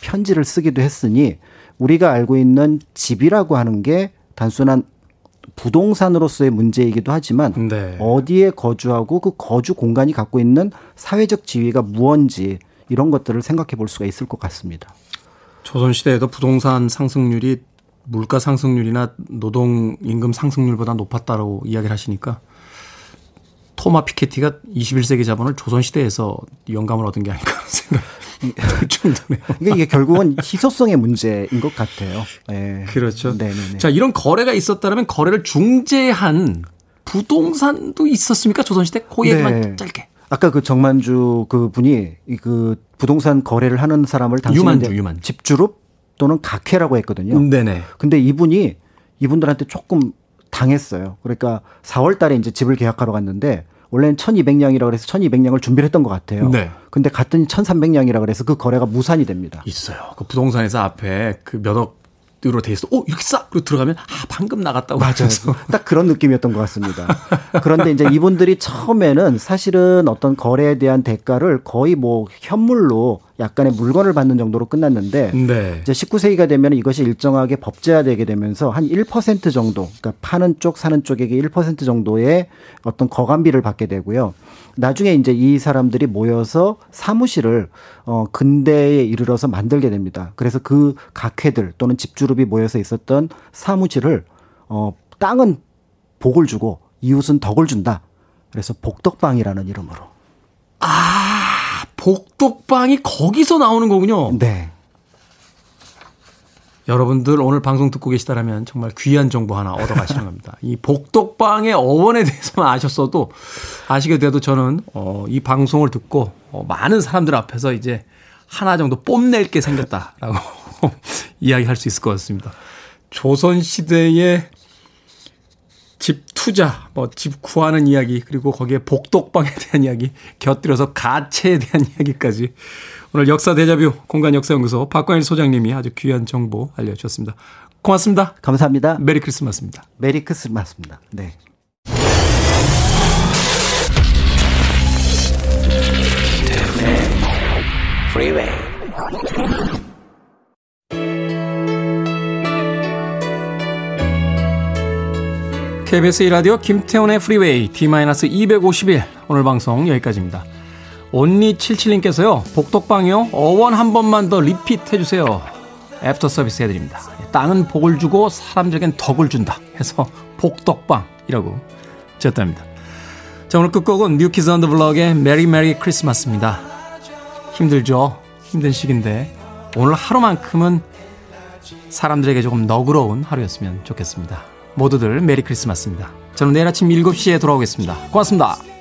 편지를 쓰기도 했으니 우리가 알고 있는 집이라고 하는 게 단순한 부동산으로서의 문제이기도 하지만 네. 어디에 거주하고 그 거주 공간이 갖고 있는 사회적 지위가 무언지 이런 것들을 생각해 볼 수가 있을 것 같습니다. 조선 시대에도 부동산 상승률이 물가 상승률이나 노동 임금 상승률보다 높았다고 이야기를 하시니까 토마 피케티가 21세기 자본을 조선 시대에서 영감을 얻은 게 아닐까 들 정도네요. 그러니까 이게 결국은 희소성의 문제인 것 같아요. 예. 그렇죠. 네네네. 자, 이런 거래가 있었다면 거래를 중재한 부동산도 있었습니까? 조선시대? 그 얘기만 네. 짧게. 아까 그 정만주 그 분이 이그 부동산 거래를 하는 사람을 당시 유만주, 유만주. 집주룹 또는 각회라고 했거든요. 네네. 근데 이분이 이분들한테 조금 당했어요. 그러니까 4월 달에 이제 집을 계약하러 갔는데 원래는 1200냥이라고 그래서 1200냥을 준비를 했던 것 같아요. 네. 근데 갔더니 1300냥이라 그래서 그 거래가 무산이 됩니다. 있어요. 그 부동산에서 앞에 그 몇 억 으로 돼 있어. 오, 이렇게 싹! 그리고 들어가면, 아, 방금 나갔다고. 하면서. 딱 그런 느낌이었던 것 같습니다. 그런데 이제 이분들이 처음에는 사실은 어떤 거래에 대한 대가를 거의 뭐 현물로 약간의 물건을 받는 정도로 끝났는데 네. 이제 19세기가 되면 이것이 일정하게 법제화되게 되면서 한 1% 정도, 그러니까 파는 쪽 사는 쪽에게 1% 정도의 어떤 거감비를 받게 되고요. 나중에 이제 이 사람들이 모여서 사무실을 어 근대에 이르러서 만들게 됩니다. 그래서 그 각회들 또는 집주룹이 모여서 있었던 사무실을 어 땅은 복을 주고 이웃은 덕을 준다. 그래서 복덕방이라는 이름으로. 복덕방이 거기서 나오는 거군요. 네. 여러분들 오늘 방송 듣고 계시다라면 정말 귀한 정보 하나 얻어가시는 겁니다. 이 복덕방의 어원에 대해서만 아셨어도 아시게 돼도 저는 어, 이 방송을 듣고 어, 많은 사람들 앞에서 이제 하나 정도 뽐낼 게 생겼다라고 이야기할 수 있을 것 같습니다. 조선 시대의 집 투자, 뭐 집 구하는 이야기, 그리고 거기에 복덕방에 대한 이야기, 곁들여서 가채에 대한 이야기까지 오늘 역사 데자뷰 공간 역사연구소 박광일 소장님이 아주 귀한 정보 알려주셨습니다. 고맙습니다. 감사합니다. 메리 크리스마스입니다. 메리 크리스마스입니다. 네. Freeway. KBS 1라디오 김태훈의 프리웨이 D-251 오늘 방송 여기까지입니다. 온리77님께서요. 복덕방이요. 어원 한 번만 더 repeat 해주세요. 애프터 서비스 해드립니다. 땅은 복을 주고 사람들에겐 덕을 준다 해서 복덕방이라고 지었답니다. 자 오늘 끝곡은 New Kids on the Block의 Merry Merry Christmas입니다. 힘들죠? 힘든 시기인데 오늘 하루만큼은 사람들에게 조금 너그러운 하루였으면 좋겠습니다. 모두들 메리 크리스마스입니다. 저는 내일 아침 7시에 돌아오겠습니다. 고맙습니다.